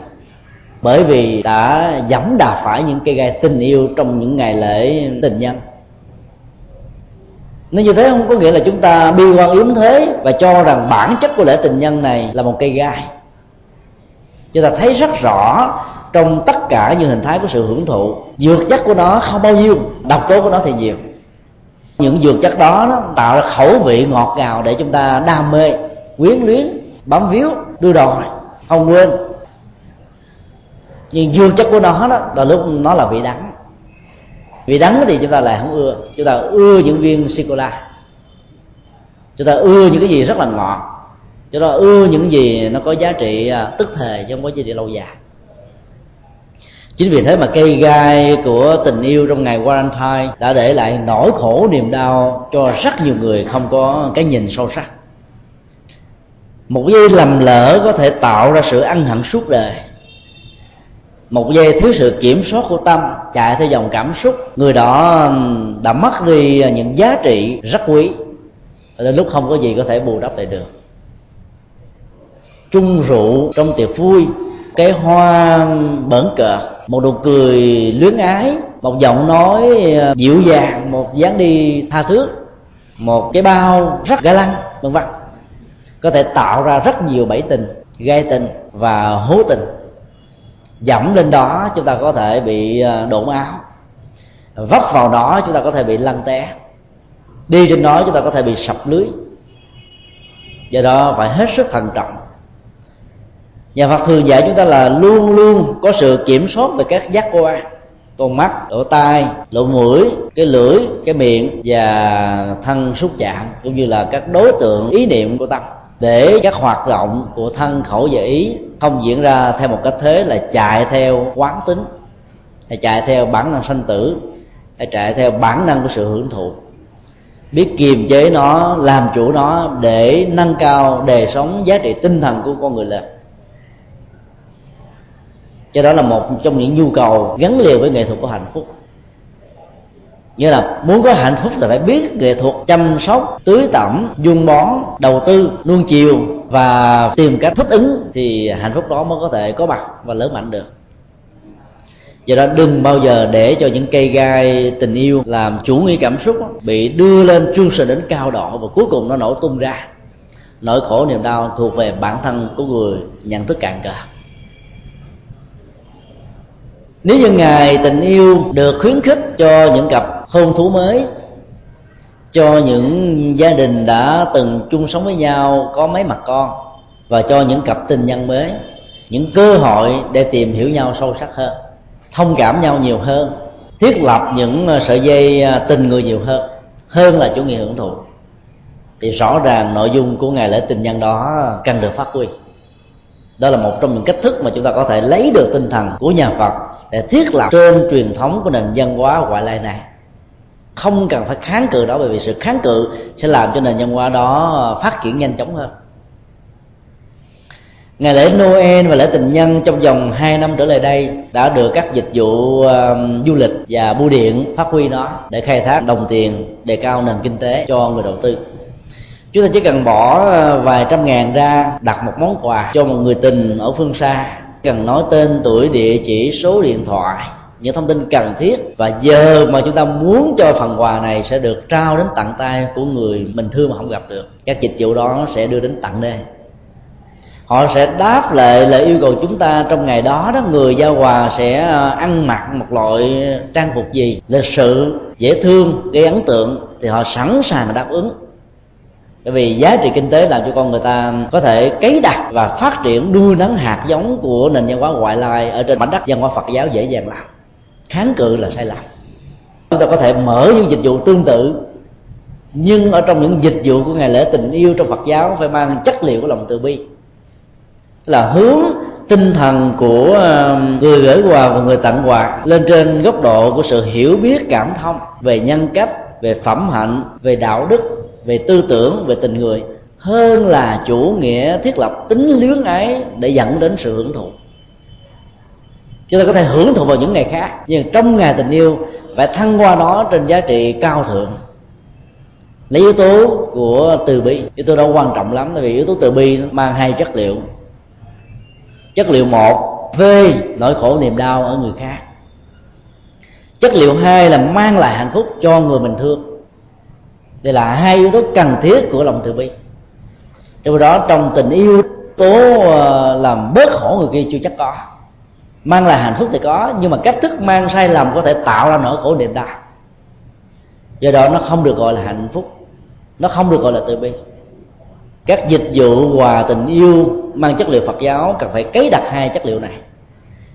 Speaker 1: Bởi vì đã dẫm đạp phải những cây gai tình yêu trong những ngày lễ tình nhân. Nếu như thế không có nghĩa là chúng ta bi quan yếm thế và cho rằng bản chất của lễ tình nhân này là một cây gai. Chúng ta thấy rất rõ trong tất cả những hình thái của sự hưởng thụ, dược chất của nó không bao nhiêu, độc tố của nó thì nhiều những dược chất đó đó tạo ra khẩu vị ngọt ngào để chúng ta đam mê, quyến luyến, bám víu, đưa đòi không quên nhưng dương chất của nó đó, là lúc nó là vị đắng. Vị đắng thì chúng ta lại không ưa. Chúng ta ưa những viên sô cô la. Chúng ta ưa những cái gì rất là ngọt. Chúng ta ưa những gì nó có giá trị à, tức thời chứ không có giá trị lâu dài chính vì thế mà cây gai của tình yêu trong ngày Valentine đã để lại nỗi khổ niềm đau cho rất nhiều người không có cái nhìn sâu sắc. Một giây lầm lỡ có thể tạo ra sự ân hận suốt đời. Một giây thiếu sự kiểm soát của tâm chạy theo dòng cảm xúc. Người đó đã mất đi những giá trị rất quý. Đến lúc không có gì có thể bù đắp lại được. Chung rượu trong tiệc vui, cái hoa bẩn cợt một nụ cười luyến ái, một giọng nói ờ, dịu dàng, một dáng đi tha thước một cái bao rất ga lăng, vân vân. Có thể tạo ra rất nhiều bẫy tình gây tình và hố tình. Dẫm lên đó, chúng ta có thể bị ờ, đổn đổ áo. Vấp vào đó, chúng ta có thể bị lăn té. Đi trên đó, chúng ta có thể bị sập lưới. Do đó phải hết sức thận trọng nhà Phật thường dạy chúng ta là luôn luôn có sự kiểm soát về các giác quan. Con mắt, lỗ tai, lỗ mũi, cái lưỡi, cái miệng và thân xúc chạm, cũng như là các đối tượng, ý niệm của tâm. Để các hoạt động của thân khẩu và ý không diễn ra theo một cách thế là chạy theo quán tính, hay chạy theo bản năng sanh tử, hay chạy theo bản năng của sự hưởng thụ. Biết kiềm chế nó, làm chủ nó để nâng cao đời sống giá trị tinh thần của con người lên cho đó là một trong những nhu cầu gắn liền với nghệ thuật của hạnh phúc. Như là muốn có hạnh phúc là phải biết nghệ thuật chăm sóc, tưới tẩm, dung bón, đầu tư, nuông chiều và tìm cách thích ứng thì hạnh phúc đó mới có thể có mặt và lớn mạnh được. Do đó đừng bao giờ để cho những cây gai tình yêu làm chủ nghĩa cảm xúc bị đưa lên trương sờ đến cao độ và cuối cùng nó nổ tung ra. Nỗi khổ niềm đau thuộc về bản thân của người nhận thức cạn cờ nếu như ngày tình yêu được khuyến khích cho những cặp hôn thú mới, cho những gia đình đã từng chung sống với nhau, có mấy mặt con, và cho những cặp tình nhân mới, những cơ hội để tìm hiểu nhau sâu sắc hơn, thông cảm nhau nhiều hơn, thiết lập những ờ, sợi dây ờ, tình người nhiều hơn hơn là chủ nghĩa hưởng thụ, thì rõ ràng nội dung của ngày lễ tình nhân đó cần được phát huy. Đó là một trong những cách thức mà chúng ta có thể lấy được tinh thần của nhà phật để thiết lập trên truyền thống của nền văn hóa ngoại lai này. Không cần phải kháng cự đó bởi vì sự kháng cự sẽ làm cho nền văn hóa đó phát triển nhanh chóng hơn. Ngày lễ Noel và lễ tình nhân trong vòng 2 năm trở lại đây đã được các dịch vụ uh, du lịch và bưu điện phát huy nó để khai thác đồng tiền đề cao nền kinh tế cho người đầu tư. Chúng ta chỉ cần bỏ uh, vài trăm ngàn ra đặt một món quà cho một người tình ở phương xa cần nói tên, tuổi, địa chỉ, số điện thoại, những thông tin cần thiết. Và giờ mà chúng ta muốn cho phần quà này sẽ được trao đến tận tay của người mình thương mà không gặp được, các dịch vụ đó sẽ đưa đến tận đây. Họ sẽ đáp lại lời yêu cầu chúng ta trong ngày đó đó. Người giao quà sẽ à, ăn mặc một loại trang phục gì? Lịch sự, dễ thương, gây ấn tượng thì họ sẵn sàng đáp ứng bởi vì giá trị kinh tế làm cho con người ta có thể cấy đặt và phát triển đua nắng hạt giống của nền văn hóa ngoại lai ở trên mảnh đất văn hóa phật giáo dễ dàng làm. Kháng cự là sai lầm. Chúng ta có thể mở những dịch vụ tương tự, nhưng ở trong những dịch vụ của ngày lễ tình yêu trong phật giáo phải mang chất liệu của lòng từ bi. Là hướng tinh thần của um, người gửi quà và người tặng quà lên trên góc độ của sự hiểu biết cảm thông về nhân cách, về phẩm hạnh, về đạo đức về tư tưởng, về tình người, hơn là chủ nghĩa thiết lập tính luyến ái để dẫn đến sự hưởng thụ. Chúng ta có thể hưởng thụ vào những ngày khác, nhưng trong ngày tình yêu, phải thăng qua nó trên giá trị cao thượng. Lấy yếu tố của từ bi, yếu tố đó quan trọng lắm, tại vì yếu tố từ bi mang hai chất liệu. Chất liệu một, phê nỗi khổ niềm đau ở người khác. Chất liệu hai là mang lại hạnh phúc cho người mình thương đây là hai yếu tố cần thiết của lòng từ bi. Trong đó, trong tình yêu tố ờ, làm bớt khổ người kia chưa chắc có. Mang lại hạnh phúc thì có, nhưng mà cách thức mang sai lầm có thể tạo ra nỗi khổ niềm đau. Do đó, nó không được gọi là hạnh phúc. Nó không được gọi là từ bi. Các dịch vụ và tình yêu mang chất liệu phật giáo cần phải cấy đặt hai chất liệu này.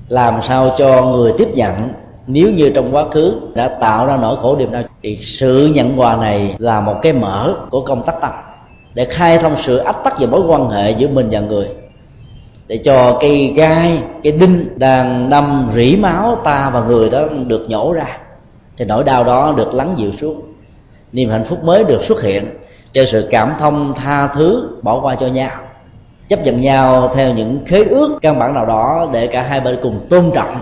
Speaker 1: Làm sao cho người tiếp nhận nếu như trong quá khứ đã tạo ra nỗi khổ niềm đau, thì sự nhận quà này là một cái mở của công tác tâm để khai thông sự ách tắc về mối quan hệ giữa mình và người. Để cho cây gai, cái đinh đang đâm rỉ máu ta và người đó được nhổ ra, thì nỗi đau đó được lắng dịu xuống. Niềm hạnh phúc mới được xuất hiện cho sự cảm thông tha thứ bỏ qua cho nhau. Chấp nhận nhau theo những khế ước căn bản nào đó để cả hai bên cùng tôn trọng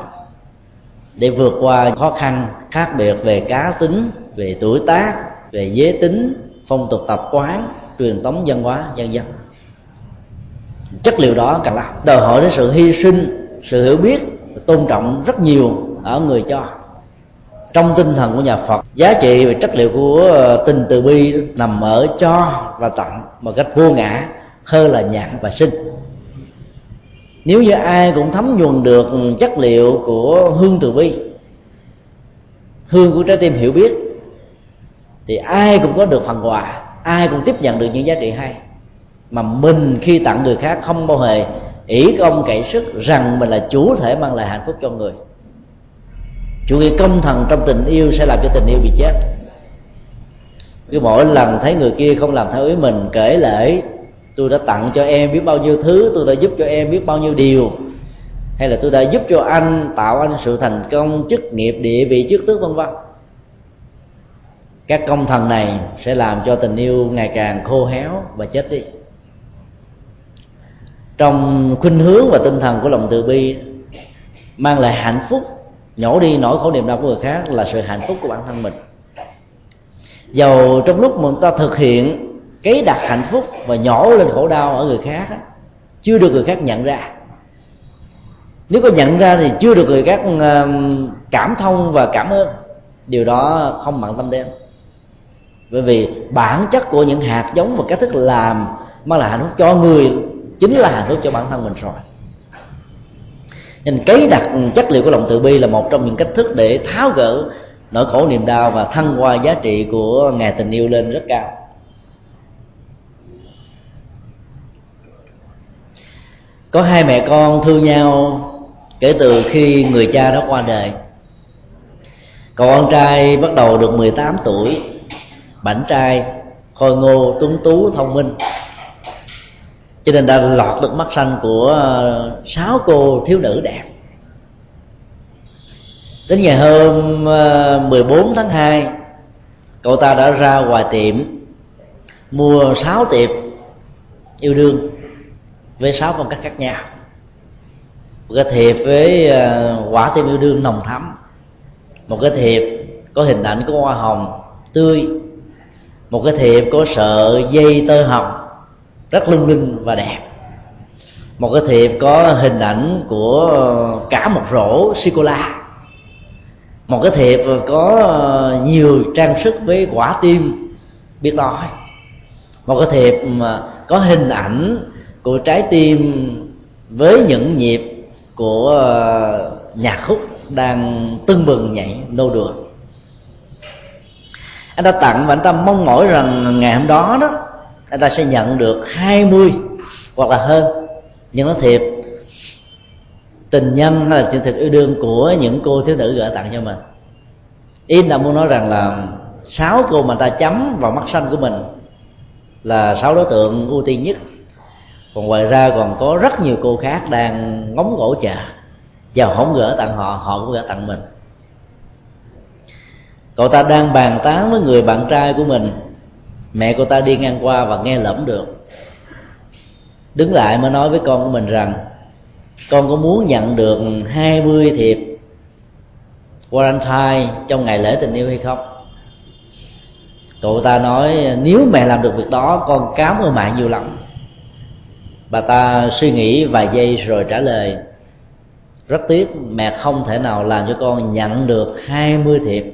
Speaker 1: để vượt qua khó khăn khác biệt về cá tính, về tuổi tác, về giới tính, phong tục tập quán, truyền thống văn hóa, dân dân. Chất liệu đó cần làm đòi hỏi đến sự hy sinh, sự hiểu biết, tôn trọng rất nhiều ở người cho. Trong tinh thần của nhà Phật, giá trị về chất liệu của ờ, tình từ bi nằm ở cho và tặng một cách vô ngã, hơn là nhận và sinh nếu như ai cũng thấm nhuần được chất liệu của hương từ bi, hương của trái tim hiểu biết, thì ai cũng có được phần quà, ai cũng tiếp nhận được những giá trị hay. Mà mình khi tặng người khác không bao hề ỷ công cậy sức rằng mình là chủ thể mang lại hạnh phúc cho người. Chủ nghĩa công thần trong tình yêu sẽ làm cho tình yêu bị chết. Cứ mỗi lần thấy người kia không làm theo ý mình, kể lễ tôi đã tặng cho em biết bao nhiêu thứ, tôi đã giúp cho em biết bao nhiêu điều. Hay là tôi đã giúp cho anh tạo anh sự thành công, chức nghiệp, địa vị, chức tước, vân vân. Các công thần này sẽ làm cho tình yêu ngày càng khô héo và chết đi. Trong khuynh hướng và tinh thần của lòng từ bi, mang lại hạnh phúc, nhổ đi nỗi khổ niềm đau của người khác là sự hạnh phúc của bản thân mình. Dầu trong lúc mà ta thực hiện cấy đặt hạnh phúc và nhỏ lên khổ đau ở người khác chưa được người khác nhận ra. Nếu có nhận ra thì chưa được người khác ờ, cảm thông và cảm ơn. Điều đó không bằng tâm đến. Bởi vì bản chất của những hạt giống và cách thức làm mang lại hạnh phúc cho người chính là hạnh phúc cho bản thân mình rồi. Nên cấy đặt chất liệu của lòng từ bi là một trong những cách thức để tháo gỡ nỗi khổ niềm đau và thăng hoa giá trị của ngày tình yêu lên rất cao. Có hai mẹ con thương nhau kể từ khi người cha đó qua đời. Cậu con trai bắt đầu được 18 tuổi. Bảnh trai, khôi ngô, tuấn tú, thông minh. Cho nên đã lọt được mắt xanh của ờ, sáu cô thiếu nữ đẹp. Đến ngày hôm ờ, 14 tháng 2 cậu ta đã ra ngoài tiệm mua sáu tiệp yêu đương với sáu phong cách khác nhau. Một cái thiệp với ờ, quả tim yêu đương nồng thắm. Một cái thiệp có hình ảnh của hoa hồng, tươi. Một cái thiệp có sợi dây tơ hồng, rất lung linh và đẹp. Một cái thiệp có hình ảnh của cả một rổ sô cô la. Một cái thiệp có ờ, nhiều trang sức với quả tim biết nói. Một cái thiệp mà có hình ảnh của trái tim với những nhịp của ờ, nhạc khúc đang tưng bừng nhảy nô đùa. Anh ta tặng và anh ta mong mỏi rằng ngày hôm đó đó, anh ta sẽ nhận được 20 hoặc là hơn. Nhưng nó thiệp tình nhân hay là chân thực yêu đương của những cô thiếu nữ gửi tặng cho mình. In là muốn nói rằng là sáu cô mà ta chấm vào mắt xanh của mình là sáu đối tượng ưu tiên nhất còn ngoài ra còn có rất nhiều cô khác đang ngóng gỗ chờ và không gỡ tặng họ họ cũng gỡ tặng mình. Cậu ta đang bàn tán với người bạn trai của mình. Mẹ cô ta đi ngang qua và nghe lẫm được. Đứng lại mới nói với con của mình rằng, con có muốn nhận được 20 thiệp Valentine trong ngày lễ tình yêu hay không? Cậu ta nói, nếu mẹ làm được việc đó, con cám ơn mẹ nhiều lắm bà ta suy nghĩ vài giây rồi trả lời, rất tiếc, mẹ không thể nào làm cho con nhận được 20 thiệp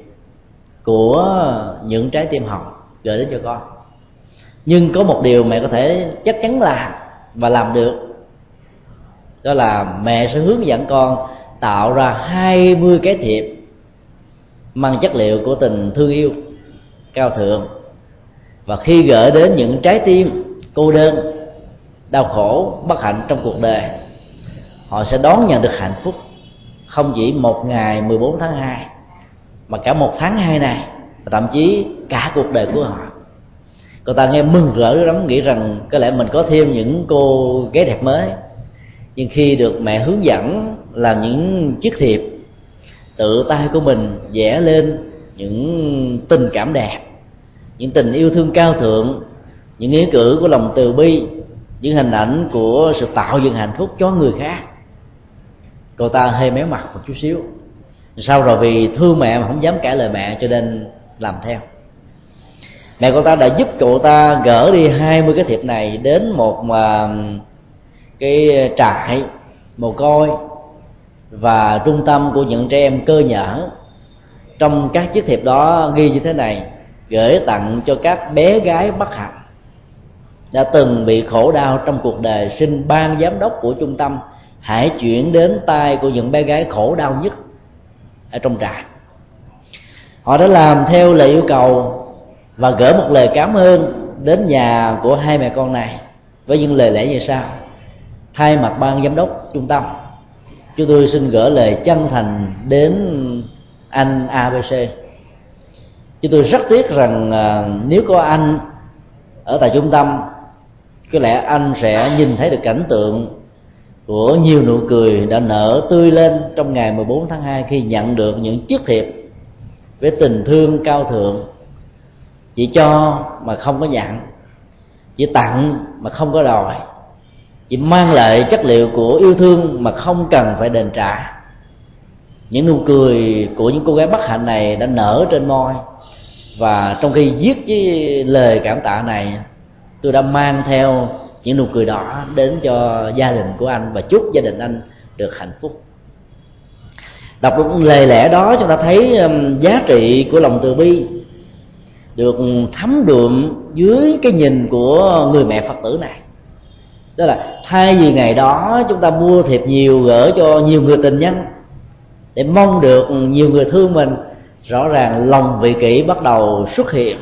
Speaker 1: của những trái tim hồng gửi đến cho con. Nhưng có một điều mẹ có thể chắc chắn là và làm được, đó là mẹ sẽ hướng dẫn con tạo ra 20 cái thiệp mang chất liệu của tình thương yêu cao thượng. Và khi gửi đến những trái tim cô đơn đau khổ, bất hạnh trong cuộc đời. Họ sẽ đón nhận được hạnh phúc không chỉ một ngày 14 tháng 2 mà cả một tháng hai này, và thậm chí cả cuộc đời của họ. Cô ta nghe mừng rỡ lắm, nghĩ rằng có lẽ mình có thêm những cô gái đẹp mới. Nhưng khi được mẹ hướng dẫn làm những chiếc thiệp, tự tay của mình vẽ lên những tình cảm đẹp, những tình yêu thương cao thượng, những nghĩa cử của lòng từ bi những hình ảnh của sự tạo dựng hạnh phúc cho người khác. Cô ta hơi méo mặt một chút xíu. Sau rồi? Vì thương mẹ mà không dám cãi lời mẹ, cho nên làm theo. Mẹ cô ta đã giúp cậu ta gỡ đi 20 cái thiệp này đến một mà cái trại, mồ côi và trung tâm của những trẻ em cơ nhở. Trong các chiếc thiệp đó ghi như thế này, gửi tặng cho các bé gái bất hạnh đã từng bị khổ đau trong cuộc đời xin ban giám đốc của trung tâm. Hãy chuyển đến tay của những bé gái khổ đau nhất ở trong trại. Họ đã làm theo lời yêu cầu và gửi một lời cảm ơn đến nhà của hai mẹ con này với những lời lẽ như sau. Thay mặt ban giám đốc trung tâm chúng tôi xin gửi lời chân thành đến anh abc chúng tôi rất tiếc rằng à, nếu có anh ở tại trung tâm có lẽ anh sẽ nhìn thấy được cảnh tượng của nhiều nụ cười đã nở tươi lên trong ngày 14 tháng 2 khi nhận được những chiếc thiệp với tình thương cao thượng. Chỉ cho mà không có nhận chỉ tặng mà không có đòi, chỉ mang lại chất liệu của yêu thương mà không cần phải đền trả. Những nụ cười của những cô gái bất hạnh này đã nở trên môi và trong khi viết với lời cảm tạ này tôi đã mang theo những nụ cười đỏ đến cho gia đình của anh và chúc gia đình anh được hạnh phúc. Đọc được lời lẽ đó, chúng ta thấy um, giá trị của lòng từ bi được thấm đượm dưới cái nhìn của người mẹ phật tử này. Đó là thay vì ngày đó chúng ta mua thiệp nhiều gửi cho nhiều người tình nhân để mong được nhiều người thương mình, rõ ràng lòng vị kỷ bắt đầu xuất hiện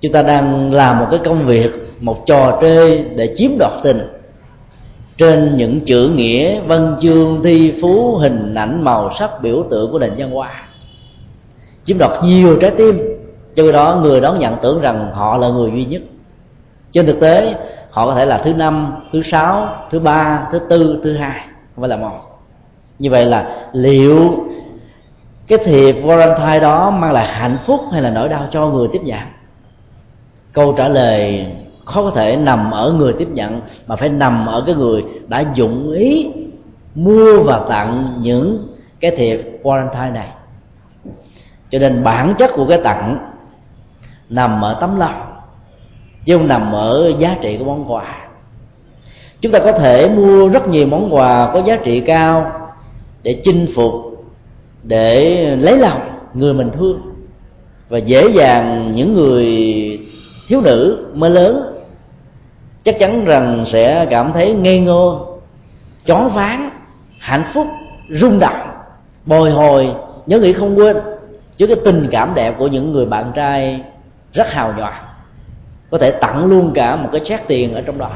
Speaker 1: chúng ta đang làm một cái công việc, một trò chơi để chiếm đoạt tình. Trên những chữ nghĩa, văn chương, thi phú, hình ảnh, màu sắc, biểu tượng của nền văn hóa, chiếm đoạt nhiều trái tim. Cho đó, người đón nhận tưởng rằng họ là người duy nhất. Trên thực tế, họ có thể là thứ năm, thứ sáu, thứ ba, thứ tư, thứ hai, không phải là một. Như vậy là liệu cái thiệp valentine đó mang lại hạnh phúc hay là nỗi đau cho người tiếp nhận? Câu trả lời khó có thể nằm ở người tiếp nhận, mà phải nằm ở cái người đã dụng ý mua và tặng những cái thiệp valentine này. Cho nên bản chất của cái tặng nằm ở tấm lòng, chứ không nằm ở giá trị của món quà. Chúng ta có thể mua rất nhiều món quà có giá trị cao để chinh phục, để lấy lòng người mình thương. Và dễ dàng những người thiếu nữ mới lớn, chắc chắn rằng sẽ cảm thấy ngây ngô chón váng, hạnh phúc, rung động, bồi hồi, nhớ nghĩ không quên. Trước cái tình cảm đẹp của những người bạn trai rất hào nhoáng có thể tặng luôn cả một cái chát tiền ở trong đó.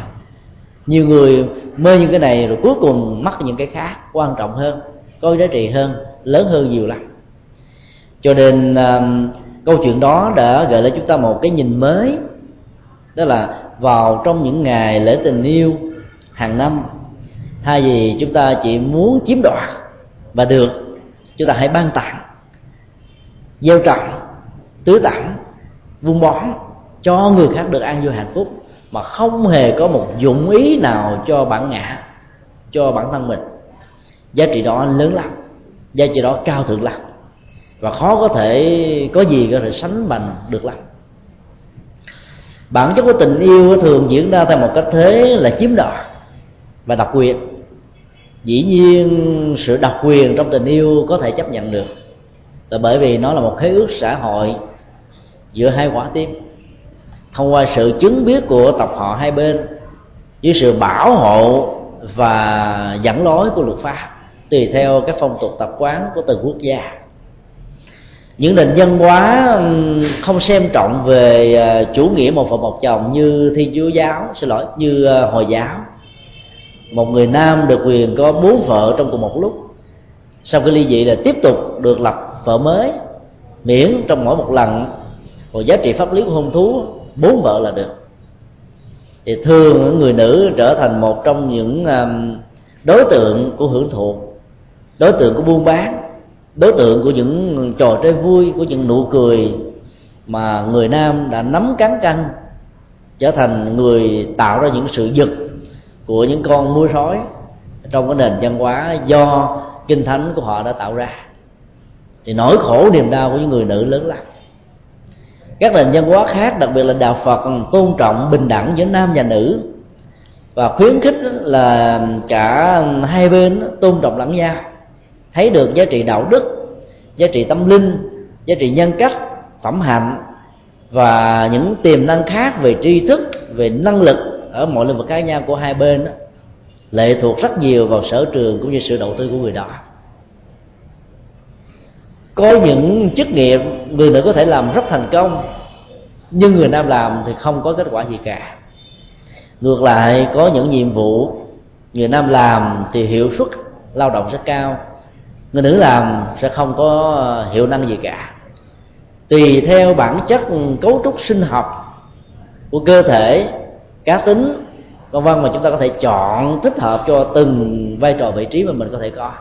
Speaker 1: Nhiều người mê những cái này rồi cuối cùng mắc những cái khác quan trọng hơn, có giá trị hơn, lớn hơn nhiều lắm. Cho nên um, câu chuyện đó đã gợi lại chúng ta một cái nhìn mới, đó là vào trong những ngày lễ tình yêu hàng năm, thay vì chúng ta chỉ muốn chiếm đoạt và được, chúng ta hãy ban tặng, gieo trồng, tưới tặng vun bón cho người khác được an vui hạnh phúc, mà không hề có một dụng ý nào cho bản ngã, cho bản thân mình. Giá trị đó lớn lắm, giá trị đó cao thượng lắm và khó có thể có gì có thể sánh bằng được lắm. Bản chất của tình yêu thường diễn ra theo một cách thế là chiếm đoạt và độc quyền. Dĩ nhiên, sự độc quyền trong tình yêu có thể chấp nhận được. Là bởi vì nó là một khế ước xã hội giữa hai quả tim. Thông qua sự chứng biết của tộc họ hai bên, với sự bảo hộ và dẫn lối của luật pháp, tùy theo các phong tục tập quán của từng quốc gia những nền văn hóa không xem trọng về ờ, chủ nghĩa một vợ một chồng như thiên chúa giáo, xin lỗi, như ờ, hồi giáo. Một người nam được quyền có bốn vợ trong cùng một lúc. Sau khi ly dị là tiếp tục được lập vợ mới, miễn trong mỗi một lần một giá trị pháp lý của hôn thú, bốn vợ là được. Thì thường người nữ trở thành một trong những đối tượng của hưởng thụ, đối tượng của buôn bán đối tượng của những trò chơi vui, của những nụ cười mà người nam đã nắm cán cân trở thành người tạo ra những sự giật của những con mua sói trong cái nền văn hóa do kinh thánh của họ đã tạo ra. Thì nỗi khổ niềm đau của những người nữ lớn lắm các nền văn hóa khác, đặc biệt là đạo phật, tôn trọng, bình đẳng giữa nam và nữ. Và khuyến khích là cả hai bên tôn trọng lẫn nhau thấy được giá trị đạo đức giá trị tâm linh giá trị nhân cách phẩm hạnh và những tiềm năng khác về tri thức về năng lực ở mọi lĩnh vực cá nhân của hai bên đó, lệ thuộc rất nhiều vào sở trường cũng như sự đầu tư của người đó. Có những chức nghiệp người nữ có thể làm rất thành công nhưng người nam làm thì không có kết quả gì cả. Ngược lại có những nhiệm vụ người nam làm thì hiệu suất lao động rất cao người nữ làm sẽ không có ờ, hiệu năng gì cả. Tùy theo bản chất cấu trúc sinh học của cơ thể, cá tính, vân vân mà chúng ta có thể chọn thích hợp cho từng vai trò vị trí mà mình có thể có.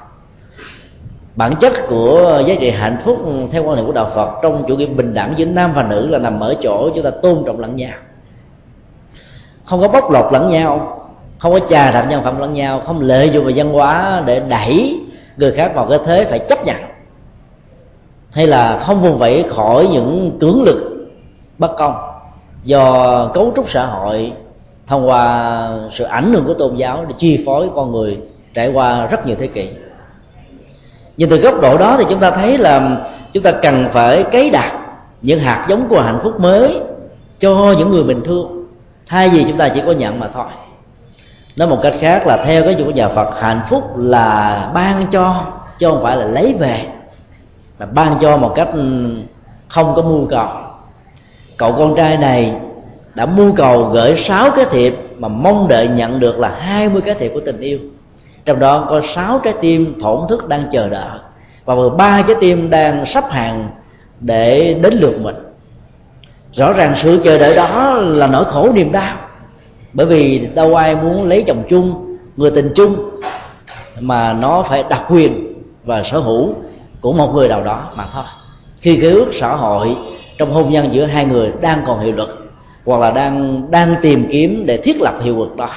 Speaker 1: Bản chất của giá trị hạnh phúc theo quan niệm của đạo phật trong chủ nghĩa bình đẳng giữa nam và nữ là nằm ở chỗ chúng ta tôn trọng lẫn nhau. Không có bóc lột lẫn nhau, không có trà đạp nhân phẩm lẫn nhau, không lợi dụng về văn hóa để đẩy người khác vào cái thế phải chấp nhận. Hay là không vùng vẫy khỏi những cưỡng lực bất công do cấu trúc xã hội thông qua sự ảnh hưởng của tôn giáo để chi phối con người trải qua rất nhiều thế kỷ. Nhưng từ góc độ đó thì chúng ta thấy là chúng ta cần phải cấy đặt những hạt giống của hạnh phúc mới cho những người bình thường. Thay vì chúng ta chỉ có nhận mà thôi nói một cách khác là theo cái chủ nhà phật, hạnh phúc là ban cho, chứ không phải là lấy về. Mà ban cho một cách ừ, không có mưu cầu. Cậu con trai này đã mưu cầu gửi sáu cái thiệp mà mong đợi nhận được là hai mươi cái thiệp của tình yêu. Trong đó có sáu trái tim thổn thức đang chờ đợi và ba trái tim đang sắp hàng để đến lượt mình. Rõ ràng sự chờ đợi đó là nỗi khổ niềm đau bởi vì đâu ai muốn lấy chồng chung, người tình chung, mà nó phải đặc quyền và sở hữu của một người nào đó mà thôi. Khi cái ước xã hội trong hôn nhân giữa hai người đang còn hiệu lực, hoặc là đang đang tìm kiếm để thiết lập hiệu lực đó,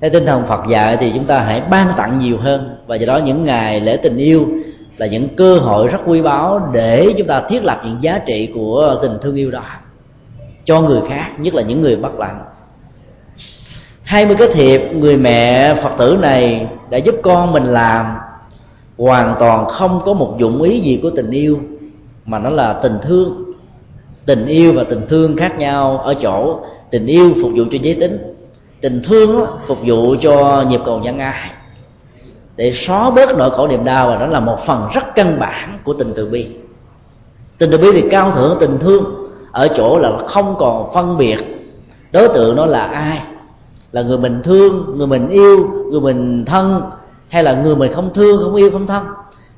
Speaker 1: theo tinh thần Phật dạy thì chúng ta hãy ban tặng nhiều hơn. Và do đó những ngày lễ tình yêu là những cơ hội rất quý báu để chúng ta thiết lập những giá trị của tình thương yêu đó cho người khác, nhất là những người bất lạnh hai mươi cái thiệp người mẹ phật tử này đã giúp con mình làm. Hoàn toàn không có một dụng ý gì của tình yêu, mà nó là tình thương. Tình yêu và tình thương khác nhau ở chỗ tình yêu phục vụ cho giới tính, tình thương phục vụ cho nhịp cầu nhân ai để xóa bớt nỗi khổ niềm đau và đó là một phần rất căn bản của tình từ bi. Tình từ bi thì cao thượng, tình thương ở chỗ là không còn phân biệt đối tượng nó là ai là người mình thương, người mình yêu, người mình thân, hay là người mình không thương, không yêu, không thân.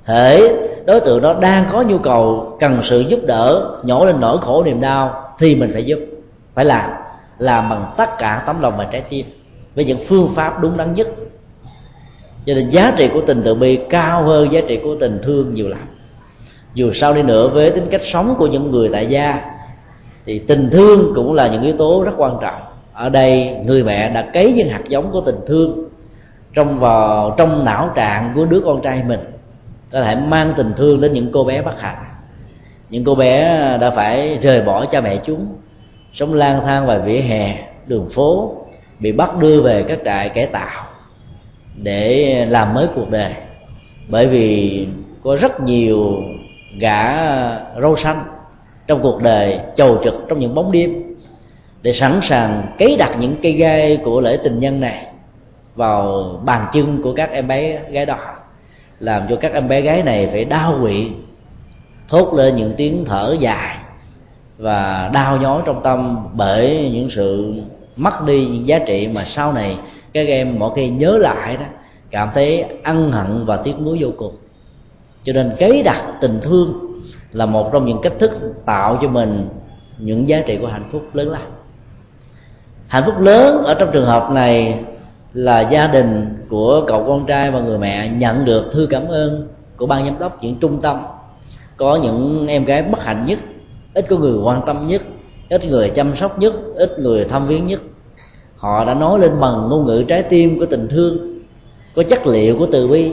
Speaker 1: Thể đối tượng đó đang có nhu cầu cần sự giúp đỡ, nhổ lên nỗi khổ niềm đau thì mình phải giúp. Phải làm làm bằng tất cả tấm lòng và trái tim với những phương pháp đúng đắn nhất. Cho nên giá trị của tình từ bi cao hơn giá trị của tình thương nhiều lắm. Dù sao đi nữa, với tính cách sống của những người tại gia, thì tình thương cũng là những yếu tố rất quan trọng ở đây, người mẹ đã cấy những hạt giống của tình thương trong vào, trong não trạng của đứa con trai mình. Có thể mang tình thương đến những cô bé bất hạnh. Những cô bé đã phải rời bỏ cha mẹ chúng, sống lang thang ngoài vỉa hè, đường phố, bị bắt đưa về các trại cải tạo để làm mới cuộc đời. Bởi vì có rất nhiều gã râu xanh trong cuộc đời, chầu trực trong những bóng đêm để sẵn sàng cấy đặt những cây gai của lễ tình nhân này vào bàn chân của các em bé gái đó, làm cho các em bé gái này phải đau quỵ, thốt lên những tiếng thở dài và đau nhói trong tâm bởi những sự mất đi những giá trị mà sau này các em mỗi khi nhớ lại đó, cảm thấy ân hận và tiếc nuối vô cùng cho nên cấy đặt tình thương là một trong những cách thức tạo cho mình những giá trị của hạnh phúc lớn lao hạnh phúc lớn ở trong trường hợp này là gia đình của cậu con trai và người mẹ nhận được thư cảm ơn của ban giám đốc, những trung tâm. Có những em gái bất hạnh nhất, ít có người quan tâm nhất, ít người chăm sóc nhất, ít người thăm viếng nhất. Họ đã nói lên bằng ngôn ngữ trái tim của tình thương, có chất liệu của từ bi,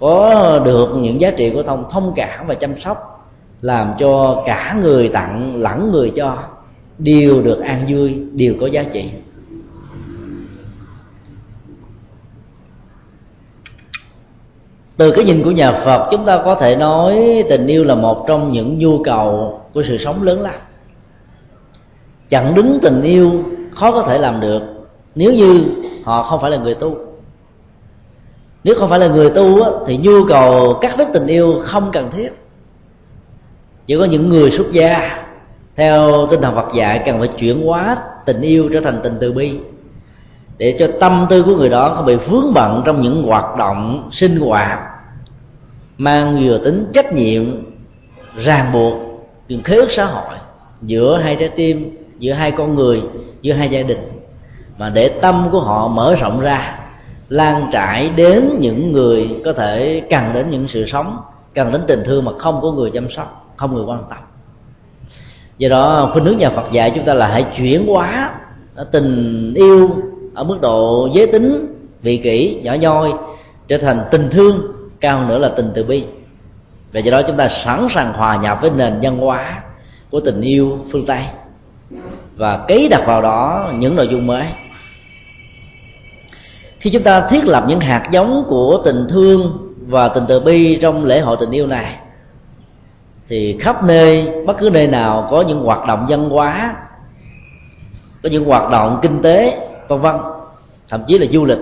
Speaker 1: có được những giá trị của thông thông cảm và chăm sóc, làm cho cả người tặng lẫn người cho đều được an vui, đều có giá trị. Từ cái nhìn của nhà phật, chúng ta có thể nói tình yêu là một trong những nhu cầu của sự sống lớn lao. chặn đứng tình yêu, khó có thể làm được, nếu như họ không phải là người tu. Nếu không phải là người tu thì nhu cầu cắt đứt tình yêu không cần thiết. Chỉ có những người xuất gia theo tinh thần Phật dạy, cần phải chuyển hóa tình yêu trở thành tình từ bi. Để cho tâm tư của người đó không bị vướng bận trong những hoạt động sinh hoạt mang vừa tính trách nhiệm, ràng buộc những khế ước xã hội giữa hai trái tim, giữa hai con người, giữa hai gia đình, mà để tâm của họ mở rộng ra, lan trải đến những người có thể cần đến những sự sống, cần đến tình thương mà không có người chăm sóc, không người quan tâm do đó, khuynh hướng nhà Phật dạy chúng ta là hãy chuyển hóa à, tình yêu ở mức độ giới tính, vị kỷ, nhỏ nhoi trở thành tình thương, cao hơn nữa là tình từ bi. Và do đó chúng ta sẵn sàng hòa nhập với nền văn hóa của tình yêu phương tây. Và ký đặt vào đó những nội dung mới. Khi chúng ta thiết lập những hạt giống của tình thương và tình từ bi trong lễ hội tình yêu này thì khắp nơi, bất cứ nơi nào có những hoạt động văn hóa, có những hoạt động kinh tế, vân vân, thậm chí là du lịch,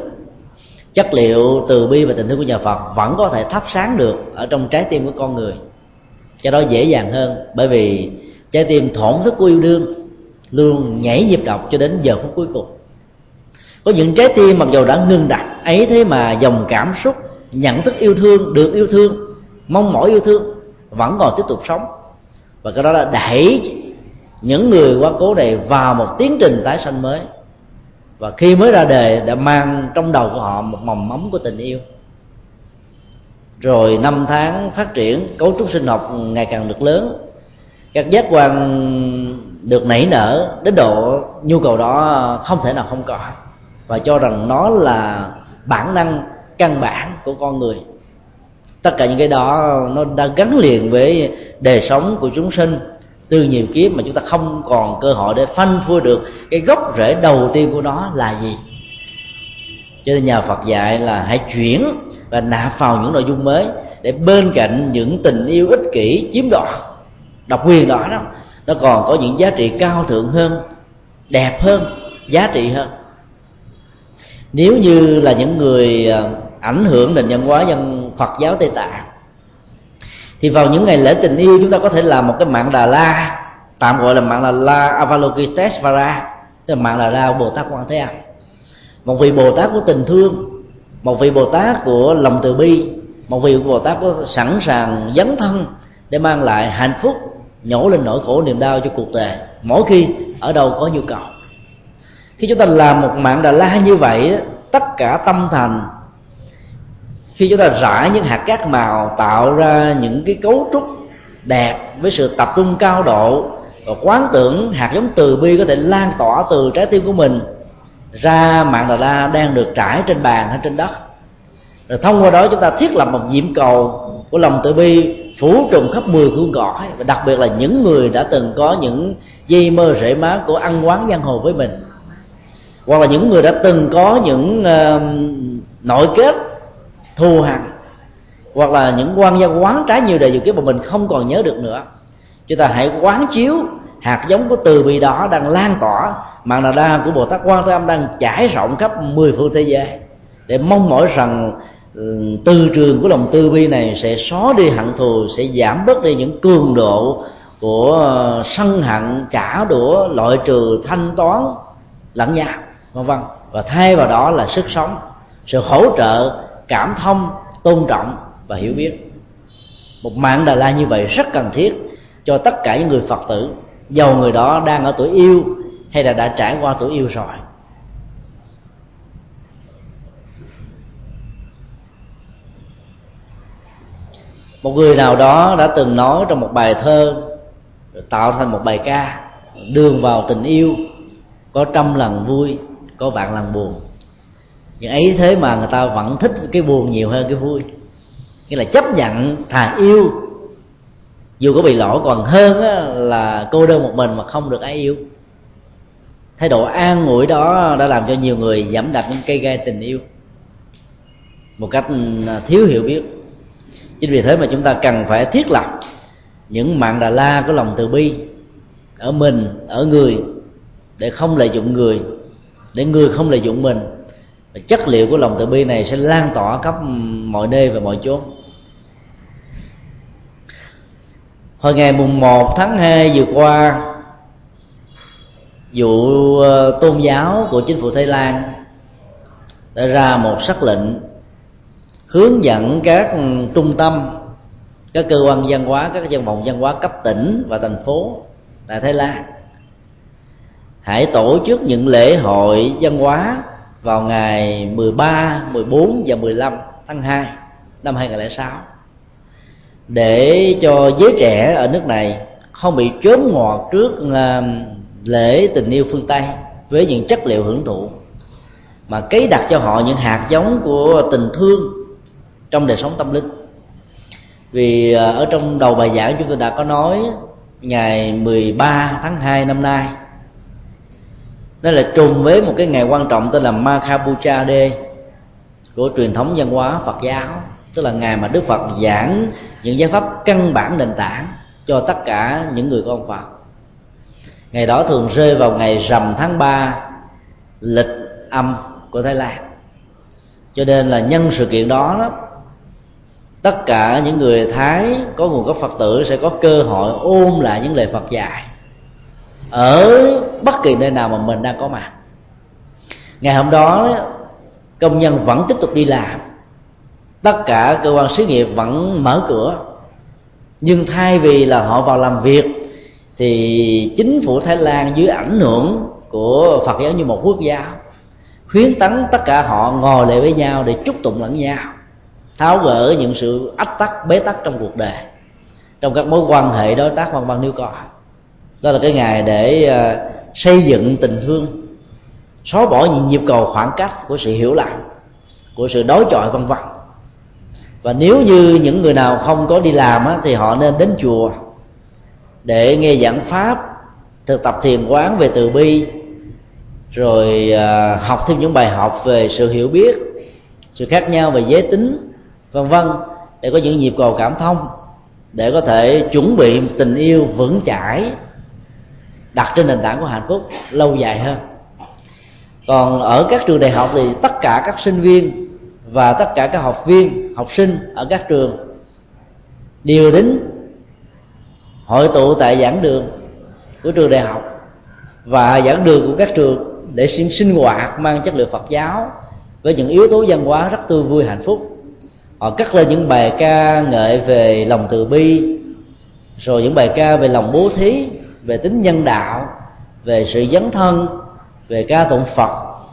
Speaker 1: chất liệu từ bi và tình thương của nhà Phật vẫn có thể thắp sáng được ở trong trái tim của con người. Cho đó dễ dàng hơn, bởi vì trái tim thổn thức của yêu đương luôn nhảy nhịp đập cho đến giờ phút cuối cùng. Có những trái tim mặc dù đã ngưng đặt ấy thế mà dòng cảm xúc, nhận thức yêu thương, được yêu thương, mong mỏi yêu thương vẫn còn tiếp tục sống. Và cái đó là đẩy những người quá cố này vào một tiến trình tái sanh mới. Và khi mới ra đời đã mang trong đầu của họ một mầm móng của tình yêu. Rồi năm tháng phát triển, cấu trúc sinh học ngày càng được lớn. Các giác quan được nảy nở đến độ nhu cầu đó không thể nào không có. Và cho rằng nó là bản năng, căn bản của con người tất cả những cái đó nó đã gắn liền với đời sống của chúng sinh. Từ nhiều kiếp mà chúng ta không còn cơ hội để phanh phui được cái gốc rễ đầu tiên của nó là gì? Cho nên nhà Phật dạy là hãy chuyển và nạp vào những nội dung mới để bên cạnh những tình yêu ích kỷ chiếm đoạt, độc quyền đó đó, nó còn có những giá trị cao thượng hơn, đẹp hơn, giá trị hơn. Nếu như là những người à, ảnh hưởng nền văn hóa dân Phật giáo Tây Tạng. Thì vào những ngày lễ tình yêu, chúng ta có thể làm một cái mạng đà la, tạm gọi là mạng đà la Avalokitesvara tức là mạng đà la Bồ Tát Quan Thế Âm. Một vị Bồ Tát của tình thương, một vị Bồ Tát của lòng từ bi, một vị Bồ Tát có sẵn sàng dấn thân để mang lại hạnh phúc, nhổ lên nỗi khổ niềm đau cho cuộc đời. Mỗi khi ở đâu có nhu cầu. Khi chúng ta làm một mạng đà la như vậy tất cả tâm thành khi chúng ta rải những hạt cát màu tạo ra những cái cấu trúc đẹp với sự tập trung cao độ và quán tưởng hạt giống từ bi có thể lan tỏa từ trái tim của mình ra mạng đà la đang được trải trên bàn hay trên đất. Rồi thông qua đó chúng ta thiết lập một nhiệm cầu của lòng từ bi phủ trùm khắp mười phương cõi và đặc biệt là những người đã từng có những dây mơ rễ má của ăn quán giang hồ với mình. Hoặc là những người đã từng có những uh, nội kết thù hằn, hoặc là những quan gia quán trái nhiều đời dự kiến mà mình không còn nhớ được nữa. Chúng ta hãy quán chiếu hạt giống của từ bi đó đang lan tỏa mạng đà đa của bồ tát quan thế âm đang trải rộng khắp mười phương thế giới, để mong mỏi rằng ừ, từ trường của lòng từ bi này sẽ xóa đi hận thù, sẽ giảm bớt đi những cường độ của ờ, sân hận, trả đũa, loại trừ, thanh toán, lẫn nhau, vân vân. Và thay vào đó là sức sống, sự hỗ trợ cảm thông, tôn trọng và hiểu biết. Một mạng đà la như vậy rất cần thiết cho tất cả những người phật tử dầu người đó đang ở tuổi yêu hay là đã trải qua tuổi yêu rồi. Một người nào đó đã từng nói trong một bài thơ tạo thành một bài ca, đường vào tình yêu, có trăm lần vui, có vạn lần buồn nhưng ấy thế mà người ta vẫn thích cái buồn nhiều hơn cái vui. Nghĩa là chấp nhận thà yêu. Dù có bị lỗi còn hơn á, là cô đơn một mình mà không được ai yêu. Thái độ an ủi đó đã làm cho nhiều người giảm đặt những cây gai tình yêu. Một cách à, thiếu hiểu biết. Chính vì thế mà chúng ta cần phải thiết lập những mạng đà la của lòng từ bi ở mình ở người để không lợi dụng người để người không lợi dụng mình và chất liệu của lòng từ bi này sẽ lan tỏa khắp mọi nơi và mọi chốn. Hồi ngày mùng 1 tháng 2 vừa qua, vụ ờ, tôn giáo của chính phủ Thái Lan đã ra một sắc lệnh hướng dẫn các trung tâm, các cơ quan văn hóa, các dân phòng văn hóa cấp tỉnh và thành phố tại Thái Lan hãy tổ chức những lễ hội văn hóa vào ngày 13, 14 và 15 tháng 2 năm 2006 để cho giới trẻ ở nước này không bị chớm ngọt trước à, lễ tình yêu phương Tây với những chất liệu hưởng thụ mà cấy đặt cho họ những hạt giống của tình thương trong đời sống tâm linh. Vì à, ở trong đầu bài giảng chúng tôi đã có nói ngày 13 tháng 2 năm nay nó là trùng với một cái ngày quan trọng tên là Makhabucha D của truyền thống văn hóa Phật giáo. Tức là ngày mà Đức Phật giảng những giải pháp căn bản nền tảng cho tất cả những người con Phật. Ngày đó thường rơi vào ngày rằm tháng 3 lịch âm của Thái Lan. Cho nên là nhân sự kiện đó, đó tất cả những người Thái có nguồn gốc Phật tử sẽ có cơ hội ôm lại những lời Phật dạy ở bất kỳ nơi nào mà mình đang có mặt. Ngày hôm đó, công nhân vẫn tiếp tục đi làm. Tất cả cơ quan xí nghiệp vẫn mở cửa. Nhưng thay vì là họ vào làm việc, thì chính phủ thái lan dưới ảnh hưởng của phật giáo như một quốc gia, khuyến tấn tất cả họ ngồi lại với nhau để chúc tụng lẫn nhau, tháo gỡ những sự ách tắc, bế tắc trong cuộc đời, trong các mối quan hệ đối tác văn văn nêu có đó là cái ngày để ờ, xây dựng tình thương. Xóa bỏ những nhịp cầu khoảng cách của sự hiểu lầm của sự đối chọi vân vân. Và nếu như những người nào không có đi làm á, thì họ nên đến chùa để nghe giảng pháp thực tập thiền quán về từ bi rồi ờ, học thêm những bài học về sự hiểu biết sự khác nhau về giới tính vân vân để có những nhịp cầu cảm thông để có thể chuẩn bị tình yêu vững chãi đặt trên nền tảng của hạnh phúc lâu dài hơn. Còn ở các trường đại học thì tất cả các sinh viên và tất cả các học viên, học sinh ở các trường đều đến hội tụ tại giảng đường của trường đại học và giảng đường của các trường để sinh sinh hoạt, mang chất lượng Phật giáo với những yếu tố văn hóa rất tươi vui hạnh phúc. Họ cắt lên những bài ca ngợi về lòng từ bi, rồi những bài ca về lòng bố thí về tính nhân đạo, về sự dấn thân, về ca tụng phật,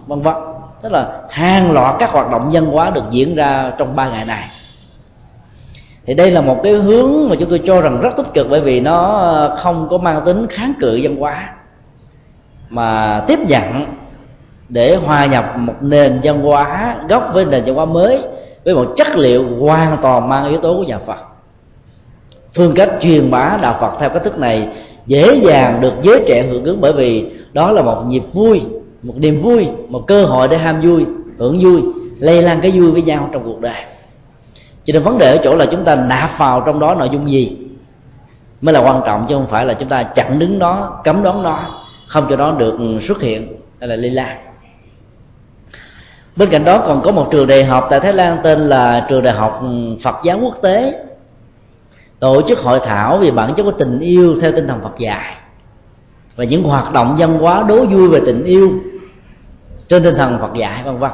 Speaker 1: vân vân. Tức là hàng loạt các hoạt động văn hóa được diễn ra trong ba ngày này. Thì đây là một cái hướng mà chúng tôi cho rằng rất tích cực bởi vì nó không có mang tính kháng cự văn hóa, mà tiếp nhận để hòa nhập một nền văn hóa gốc với nền văn hóa mới với một chất liệu hoàn toàn mang yếu tố của nhà Phật. Phương cách truyền bá đạo Phật theo cách thức này dễ dàng được giới trẻ hưởng ứng bởi vì đó là một nhịp vui, một niềm vui, một cơ hội để ham vui hưởng vui, lây lan cái vui với nhau trong cuộc đời. Cho nên vấn đề ở chỗ là chúng ta nạp vào trong đó nội dung gì mới là quan trọng, chứ không phải là chúng ta chặn đứng nó, cấm đón nó, không cho nó được xuất hiện hay là lây lan. Bên cạnh đó còn có một trường đại học tại thái lan tên là trường đại học phật giáo quốc tế tổ chức hội thảo về bản chất của tình yêu theo tinh thần phật dạy. Và những hoạt động văn hóa đố vui về tình yêu trên tinh thần phật dạy, vân vân.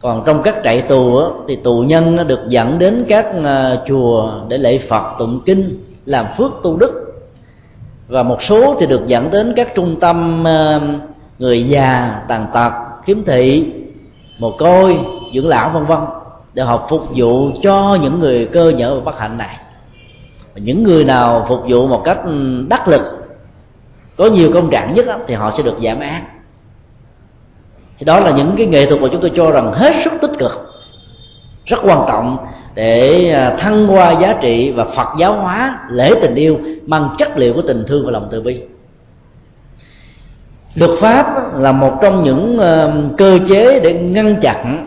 Speaker 1: Còn trong các trại tù thì tù nhân được dẫn đến các à, chùa để lễ phật, tụng kinh, làm phước tu đức. Và một số thì được dẫn đến các trung tâm à, người già, tàn tật, khiếm thị, mồ côi, dưỡng lão, vân vân, để họ phục vụ cho những người cơ nhở và bất hạnh này những người nào phục vụ một cách đắc lực có nhiều công trạng nhất đó, thì họ sẽ được giảm án. Thì đó là những cái nghệ thuật mà chúng tôi cho rằng hết sức tích cực rất quan trọng để à, thăng hoa giá trị và phật giáo hóa lễ tình yêu mang chất liệu của tình thương và lòng từ bi. Luật pháp là một trong những à, cơ chế để ngăn chặn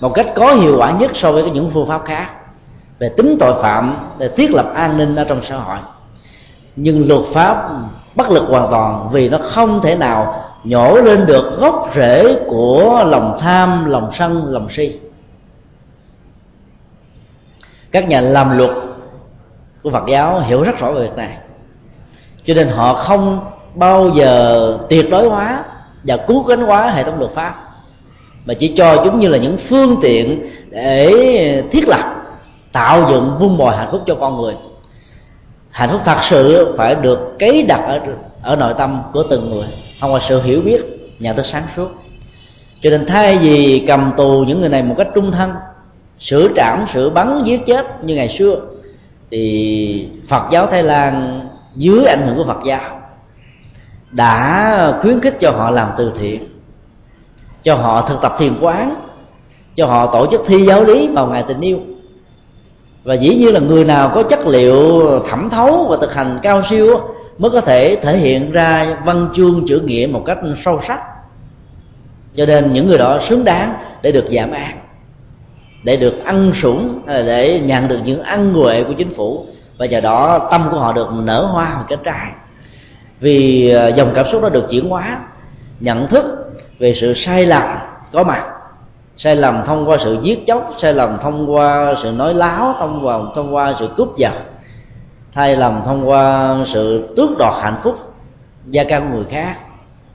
Speaker 1: một cách có hiệu quả nhất so với những phương pháp khác về tính tội phạm, để thiết lập an ninh ở trong xã hội. Nhưng luật pháp bất lực hoàn toàn vì nó không thể nào nhổ lên được gốc rễ của lòng tham, lòng sân, lòng si. Các nhà làm luật của phật giáo hiểu rất rõ về việc này. Cho nên họ không bao giờ tuyệt đối hóa và cứu cánh hóa hệ thống luật pháp, mà chỉ cho chúng như là những phương tiện để thiết lập tạo dựng vun bồi hạnh phúc cho con người. Hạnh phúc thật sự phải được cấy đặt ở ở nội tâm của từng người, thông qua sự hiểu biết, nhận thức sáng suốt. Cho nên thay vì cầm tù những người này một cách trung thân sửa trảm sửa bắn, giết chết như ngày xưa, thì phật giáo thái lan dưới ảnh hưởng của phật giáo đã khuyến khích cho họ làm từ thiện, cho họ thực tập thiền quán, cho họ tổ chức thi giáo lý vào ngày tình yêu và dĩ nhiên là người nào có chất liệu thẩm thấu và thực hành cao siêu mới có thể thể hiện ra văn chương chữ nghĩa một cách sâu sắc. Cho nên những người đó xứng đáng để được giảm án, để được ăn sủng à, để nhận được những ăn nguệ của chính phủ. Và nhờ đó tâm của họ được nở hoa một cái trái vì à, dòng cảm xúc đó được chuyển hóa, nhận thức về sự sai lầm có mặt sai lầm thông qua sự giết chóc, sai lầm thông qua sự nói láo, thông qua thông qua sự cướp giật, sai lầm thông qua sự tước đoạt hạnh phúc gia căn người khác,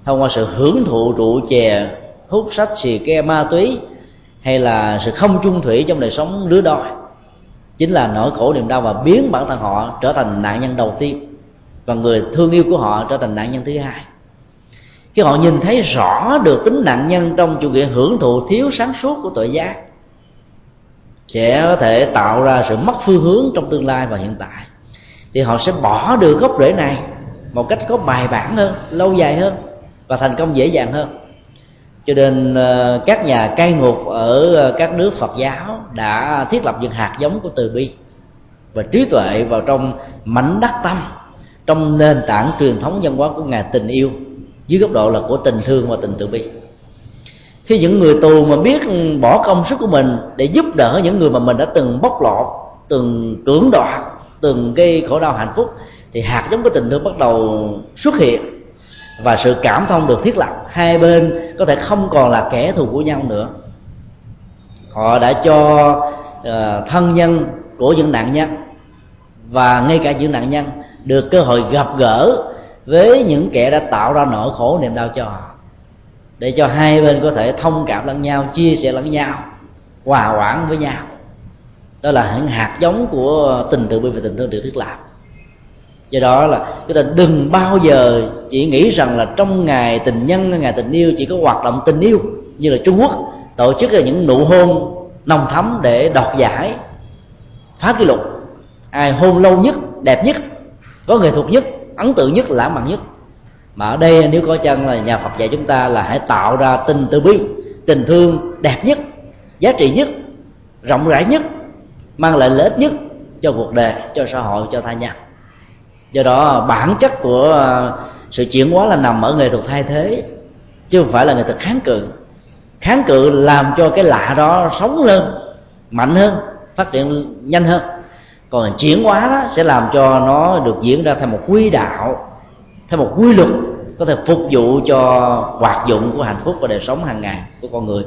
Speaker 1: thông qua sự hưởng thụ rượu chè, hút sách xì ke, ma túy, hay là sự không chung thủy trong đời sống lứa đôi, chính là nỗi khổ niềm đau và biến bản thân họ trở thành nạn nhân đầu tiên và người thương yêu của họ trở thành nạn nhân thứ hai khi họ nhìn thấy rõ được tính nạn nhân trong chủ nghĩa hưởng thụ thiếu sáng suốt của tội giác, sẽ có thể tạo ra sự mất phương hướng trong tương lai và hiện tại. Thì họ sẽ bỏ được gốc rễ này một cách có bài bản hơn, lâu dài hơn và thành công dễ dàng hơn. Cho nên ờ, các nhà cai ngục ở ờ, các nước phật giáo đã thiết lập những hạt giống của từ bi và trí tuệ vào trong mảnh đất tâm, trong nền tảng truyền thống văn hóa của ngài tình yêu dưới góc độ là của tình thương và tình từ bi. Khi những người tù mà biết bỏ công sức của mình để giúp đỡ những người mà mình đã từng bóc lột từng cưỡng đoạt từng gây khổ đau hạnh phúc thì hạt giống của tình thương bắt đầu xuất hiện. Và sự cảm thông được thiết lập hai bên có thể không còn là kẻ thù của nhau nữa. Họ đã cho uh, thân nhân của những nạn nhân và ngay cả những nạn nhân được cơ hội gặp gỡ với những kẻ đã tạo ra nỗi khổ niềm đau cho họ, để cho hai bên có thể thông cảm lẫn nhau, chia sẻ lẫn nhau, hòa quản với nhau. Đó là những hạt giống của tình tự bi và tình thương được thiết lập. Do đó là chúng ta đừng bao giờ chỉ nghĩ rằng là trong ngày tình nhân, ngày tình yêu chỉ có hoạt động tình yêu như là trung quốc tổ chức là những nụ hôn nồng thắm để đoạt giải phá kỷ lục. Ai hôn lâu nhất, đẹp nhất, có nghệ thuật nhất ấn tượng nhất, lãng mạn nhất. Mà ở đây, nếu có chân là nhà Phật dạy chúng ta là hãy tạo ra tình từ bi, tình thương đẹp nhất, giá trị nhất, rộng rãi nhất, mang lại lợi ích nhất cho cuộc đời, cho xã hội, cho tha nhân do đó, bản chất của ờ, sự chuyển hóa là nằm ở nghệ thuật thay thế, chứ không phải là nghệ thuật kháng cự. Kháng cự làm cho cái lạ đó sống lên mạnh hơn, phát triển nhanh hơn còn chuyển hóa đó sẽ làm cho nó được diễn ra theo một quy đạo theo một quy luật có thể phục vụ cho hoạt dụng của hạnh phúc và đời sống hàng ngày của con người.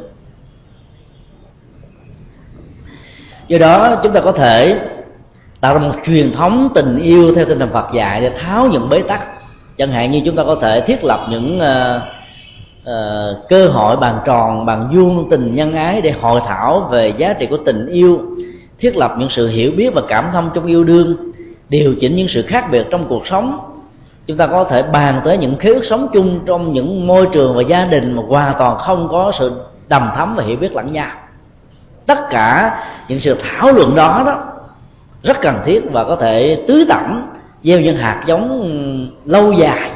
Speaker 1: Do đó chúng ta có thể tạo ra một truyền thống tình yêu theo tinh thần Phật dạy để tháo những bế tắc. Chẳng hạn như chúng ta có thể thiết lập những uh, uh, cơ hội bàn tròn bàn vuông tình nhân ái để hội thảo về giá trị của tình yêu thiết lập những sự hiểu biết và cảm thông trong yêu đương, điều chỉnh những sự khác biệt trong cuộc sống. Chúng ta có thể bàn tới những khế ước sống chung trong những môi trường và gia đình mà hoàn toàn không có sự đầm thắm và hiểu biết lẫn nhau. Tất cả những sự thảo luận đó đó, rất cần thiết và có thể tưới tẩm, gieo những hạt giống lâu dài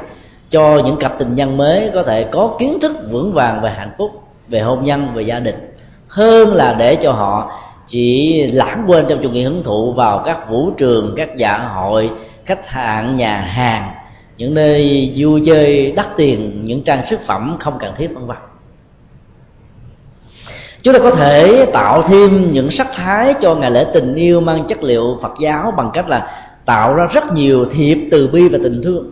Speaker 1: cho những cặp tình nhân mới có thể có kiến thức vững vàng về hạnh phúc, về hôn nhân, về gia đình. Hơn là để cho họ chỉ lãng quên trong chủ nghĩa hưởng thụ vào các vũ trường các dạ hội khách sạn, nhà hàng những nơi vui chơi đắt tiền những trang sức phẩm không cần thiết vân vân. Chúng ta có thể tạo thêm những sắc thái cho ngày lễ tình yêu mang chất liệu phật giáo bằng cách là tạo ra rất nhiều thiệp từ bi và tình thương.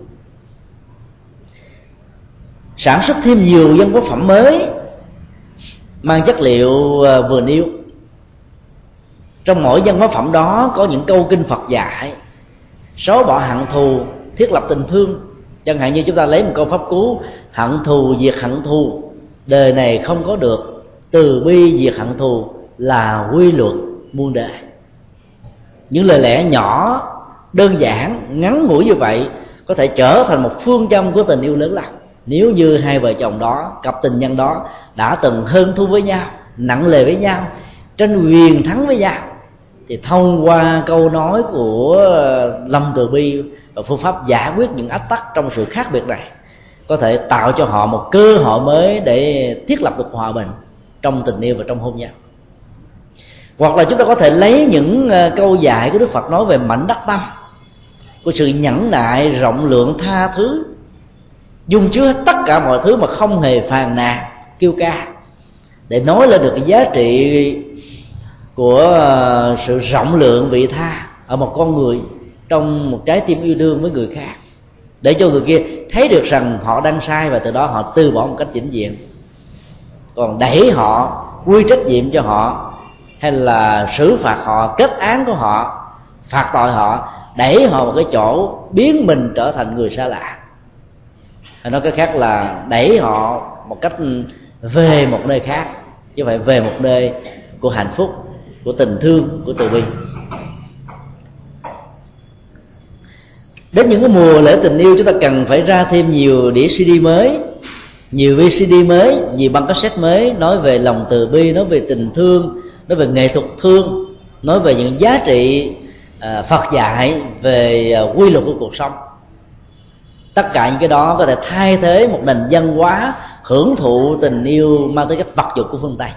Speaker 1: Sản xuất thêm nhiều dân quốc phẩm mới mang chất liệu ờ, vừa nêu trong mỗi văn hóa phẩm đó có những câu kinh phật dạy. Xóa bỏ hận thù, thiết lập tình thương. Chẳng hạn như chúng ta lấy một câu pháp cú, hận thù diệt hận thù. Đời này không có được. Từ bi diệt hận thù là quy luật muôn đời. Những lời lẽ nhỏ, đơn giản, ngắn ngủi như vậy có thể trở thành một phương châm của tình yêu lớn lắm nếu như hai vợ chồng đó, cặp tình nhân đó đã từng hơn thu với nhau, nặng lề với nhau, tranh quyền thắng với nhau thì thông qua câu nói của ờ, lâm từ bi và phương pháp giải quyết những ách tắc trong sự khác biệt này, có thể tạo cho họ một cơ hội mới để thiết lập được hòa bình trong tình yêu và trong hôn nhân. Hoặc là chúng ta có thể lấy những ờ, câu dạy của đức phật nói về mảnh đắc tâm, của sự nhẫn nại, rộng lượng, tha thứ, dung chứa tất cả mọi thứ mà không hề phàn nàn, kêu ca, để nói lên được cái giá trị của ờ, sự rộng lượng vị tha ở một con người trong một trái tim yêu thương với người khác. Để cho người kia thấy được rằng họ đang sai và từ đó họ từ bỏ một cách chỉnh diện còn đẩy họ, quy trách nhiệm cho họ, hay là xử phạt họ, kết án của họ, phạt tội họ, đẩy họ một cái chỗ biến mình trở thành người xa lạ. Hay nói cái khác là đẩy họ một cách về một nơi khác, chứ phải về một nơi của hạnh phúc của tình thương của từ bi đến những cái mùa lễ tình yêu chúng ta cần phải ra thêm nhiều đĩa cd mới nhiều vcd mới nhiều băng cassette mới nói về lòng từ bi nói về tình thương nói về nghệ thuật thương nói về những giá trị à, phật dạy về à, quy luật của cuộc sống. Tất cả những cái đó có thể thay thế một nền văn hóa hưởng thụ tình yêu mang tới cách vật dụng của phương tây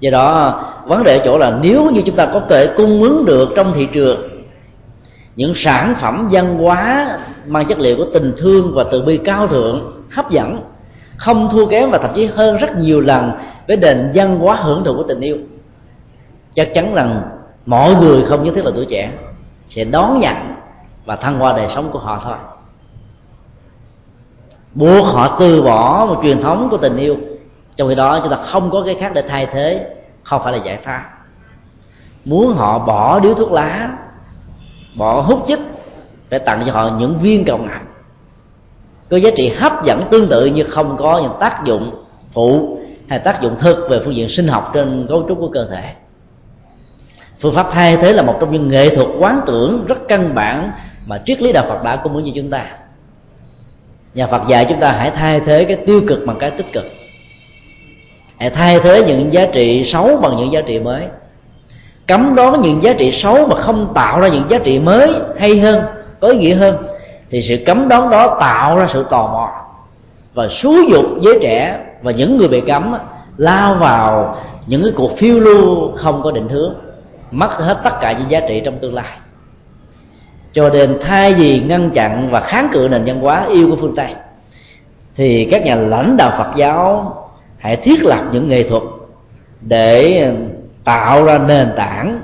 Speaker 1: do đó, vấn đề ở chỗ là nếu như chúng ta có thể cung ứng được trong thị trường những sản phẩm văn hóa mang chất liệu của tình thương và từ bi cao thượng, hấp dẫn, không thua kém và thậm chí hơn rất nhiều lần với nền văn hóa hưởng thụ của tình yêu, chắc chắn rằng mọi người không nhất thiết là tuổi trẻ sẽ đón nhận và thăng hoa đời sống của họ thôi. Buộc họ từ bỏ một truyền thống của tình yêu trong khi đó, chúng ta không có cái khác để thay thế, không phải là giải pháp. Muốn họ bỏ điếu thuốc lá, bỏ hút chích để tặng cho họ những viên cầu ngọc, có giá trị hấp dẫn tương tự như không có những tác dụng phụ hay tác dụng thực về phương diện sinh học trên cấu trúc của cơ thể. Phương pháp thay thế là một trong những nghệ thuật quán tưởng rất căn bản mà triết lý đạo phật đã cung ứng cho chúng ta. Nhà phật dạy chúng ta hãy thay thế cái tiêu cực bằng cái tích cực hãy thay thế những giá trị xấu bằng những giá trị mới. Cấm đoán những giá trị xấu mà không tạo ra những giá trị mới hay hơn, có ý nghĩa hơn, thì sự cấm đoán đó tạo ra sự tò mò. Và xúi dục giới trẻ và những người bị cấm lao vào những cái cuộc phiêu lưu không có định hướng, mất hết tất cả những giá trị trong tương lai. Cho nên thay vì ngăn chặn và kháng cự nền văn hóa yêu của phương tây, thì các nhà lãnh đạo phật giáo hãy thiết lập những nghệ thuật để tạo ra nền tảng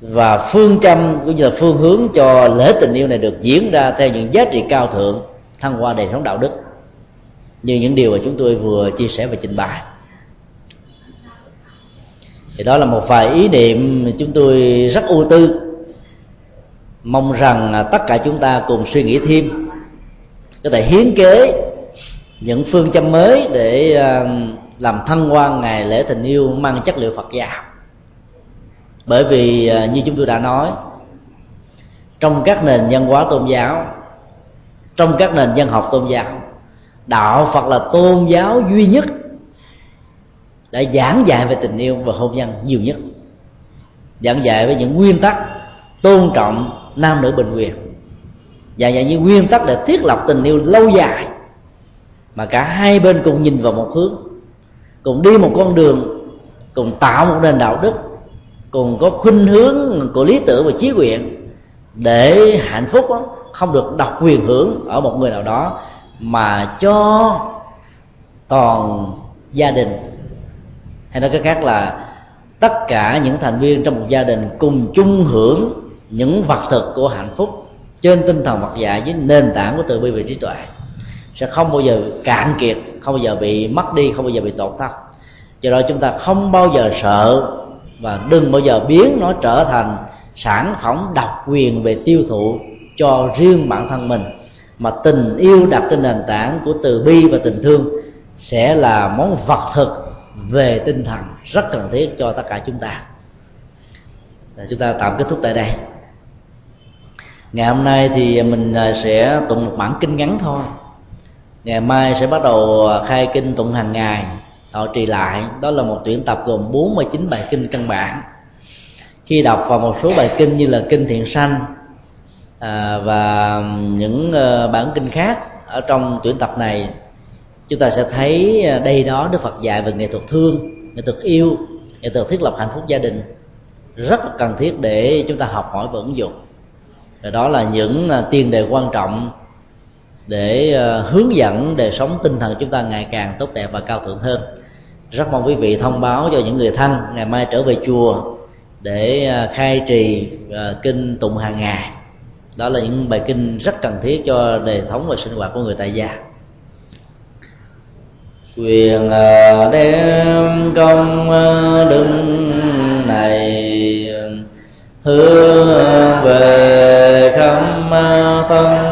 Speaker 1: và phương châm cũng như là phương hướng cho lễ tình yêu này được diễn ra theo những giá trị cao thượng thăng hoa đời sống đạo đức, như những điều mà chúng tôi vừa chia sẻ và trình bày. Thì đó là một vài ý niệm chúng tôi rất ưu tư, mong rằng tất cả chúng ta cùng suy nghĩ thêm, có thể hiến kế những phương châm mới để ờ, làm thăng hoa ngày lễ tình yêu mang chất liệu Phật giáo bởi vì ờ, như chúng tôi đã nói, trong các nền văn hóa tôn giáo, trong các nền văn học tôn giáo, đạo Phật là tôn giáo duy nhất đã giảng dạy về tình yêu và hôn nhân nhiều nhất. Giảng dạy với những nguyên tắc tôn trọng nam nữ bình quyền. Và những nguyên tắc để thiết lập tình yêu lâu dài mà cả hai bên cùng nhìn vào một hướng. Cùng đi một con đường cùng tạo một nền đạo đức cùng có khuynh hướng của lý tưởng và chí nguyện để hạnh phúc đó, không được độc quyền hưởng ở một người nào đó mà cho toàn gia đình. Hay nói cái khác là tất cả những thành viên trong một gia đình cùng chung hưởng những vật thực của hạnh phúc trên tinh thần vật dạy với nền tảng của từ bi và trí tuệ sẽ không bao giờ cạn kiệt, không bao giờ bị mất đi, không bao giờ bị tổn thất. Do đó chúng ta không bao giờ sợ và đừng bao giờ biến nó trở thành sản phẩm độc quyền về tiêu thụ cho riêng bản thân mình, mà tình yêu đặt trên nền tảng của từ bi và tình thương sẽ là món vật thực về tinh thần rất cần thiết cho tất cả chúng ta. Chúng ta tạm kết thúc tại đây. Ngày hôm nay thì mình à, sẽ tụng một bản kinh ngắn thôi ngày mai sẽ bắt đầu à, khai kinh tụng hàng ngày. Họ trì lại đó là một tuyển tập gồm 49 bài kinh căn bản. Khi đọc vào một số bài kinh như là kinh thiện sanh à, và những ờ, bản kinh khác ở trong tuyển tập này chúng ta sẽ thấy à, đây đó đức phật dạy về nghệ thuật thương nghệ thuật yêu nghệ thuật thiết lập hạnh phúc gia đình. Rất cần thiết để chúng ta học hỏi và ứng dụng. Và đó là những à, tiền đề quan trọng để ờ, hướng dẫn đời sống tinh thần chúng ta ngày càng tốt đẹp và cao thượng hơn. Rất mong quý vị thông báo cho những người thân ngày mai trở về chùa để ờ, khai trì ờ, kinh tụng hàng ngày. Đó là những bài kinh rất cần thiết cho đời sống và sinh hoạt của người tại gia. Quyền đem công đức này hướng về khắp tâm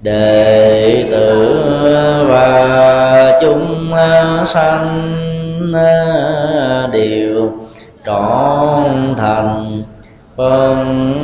Speaker 1: đệ tử và chúng sanh đều trọn thành phân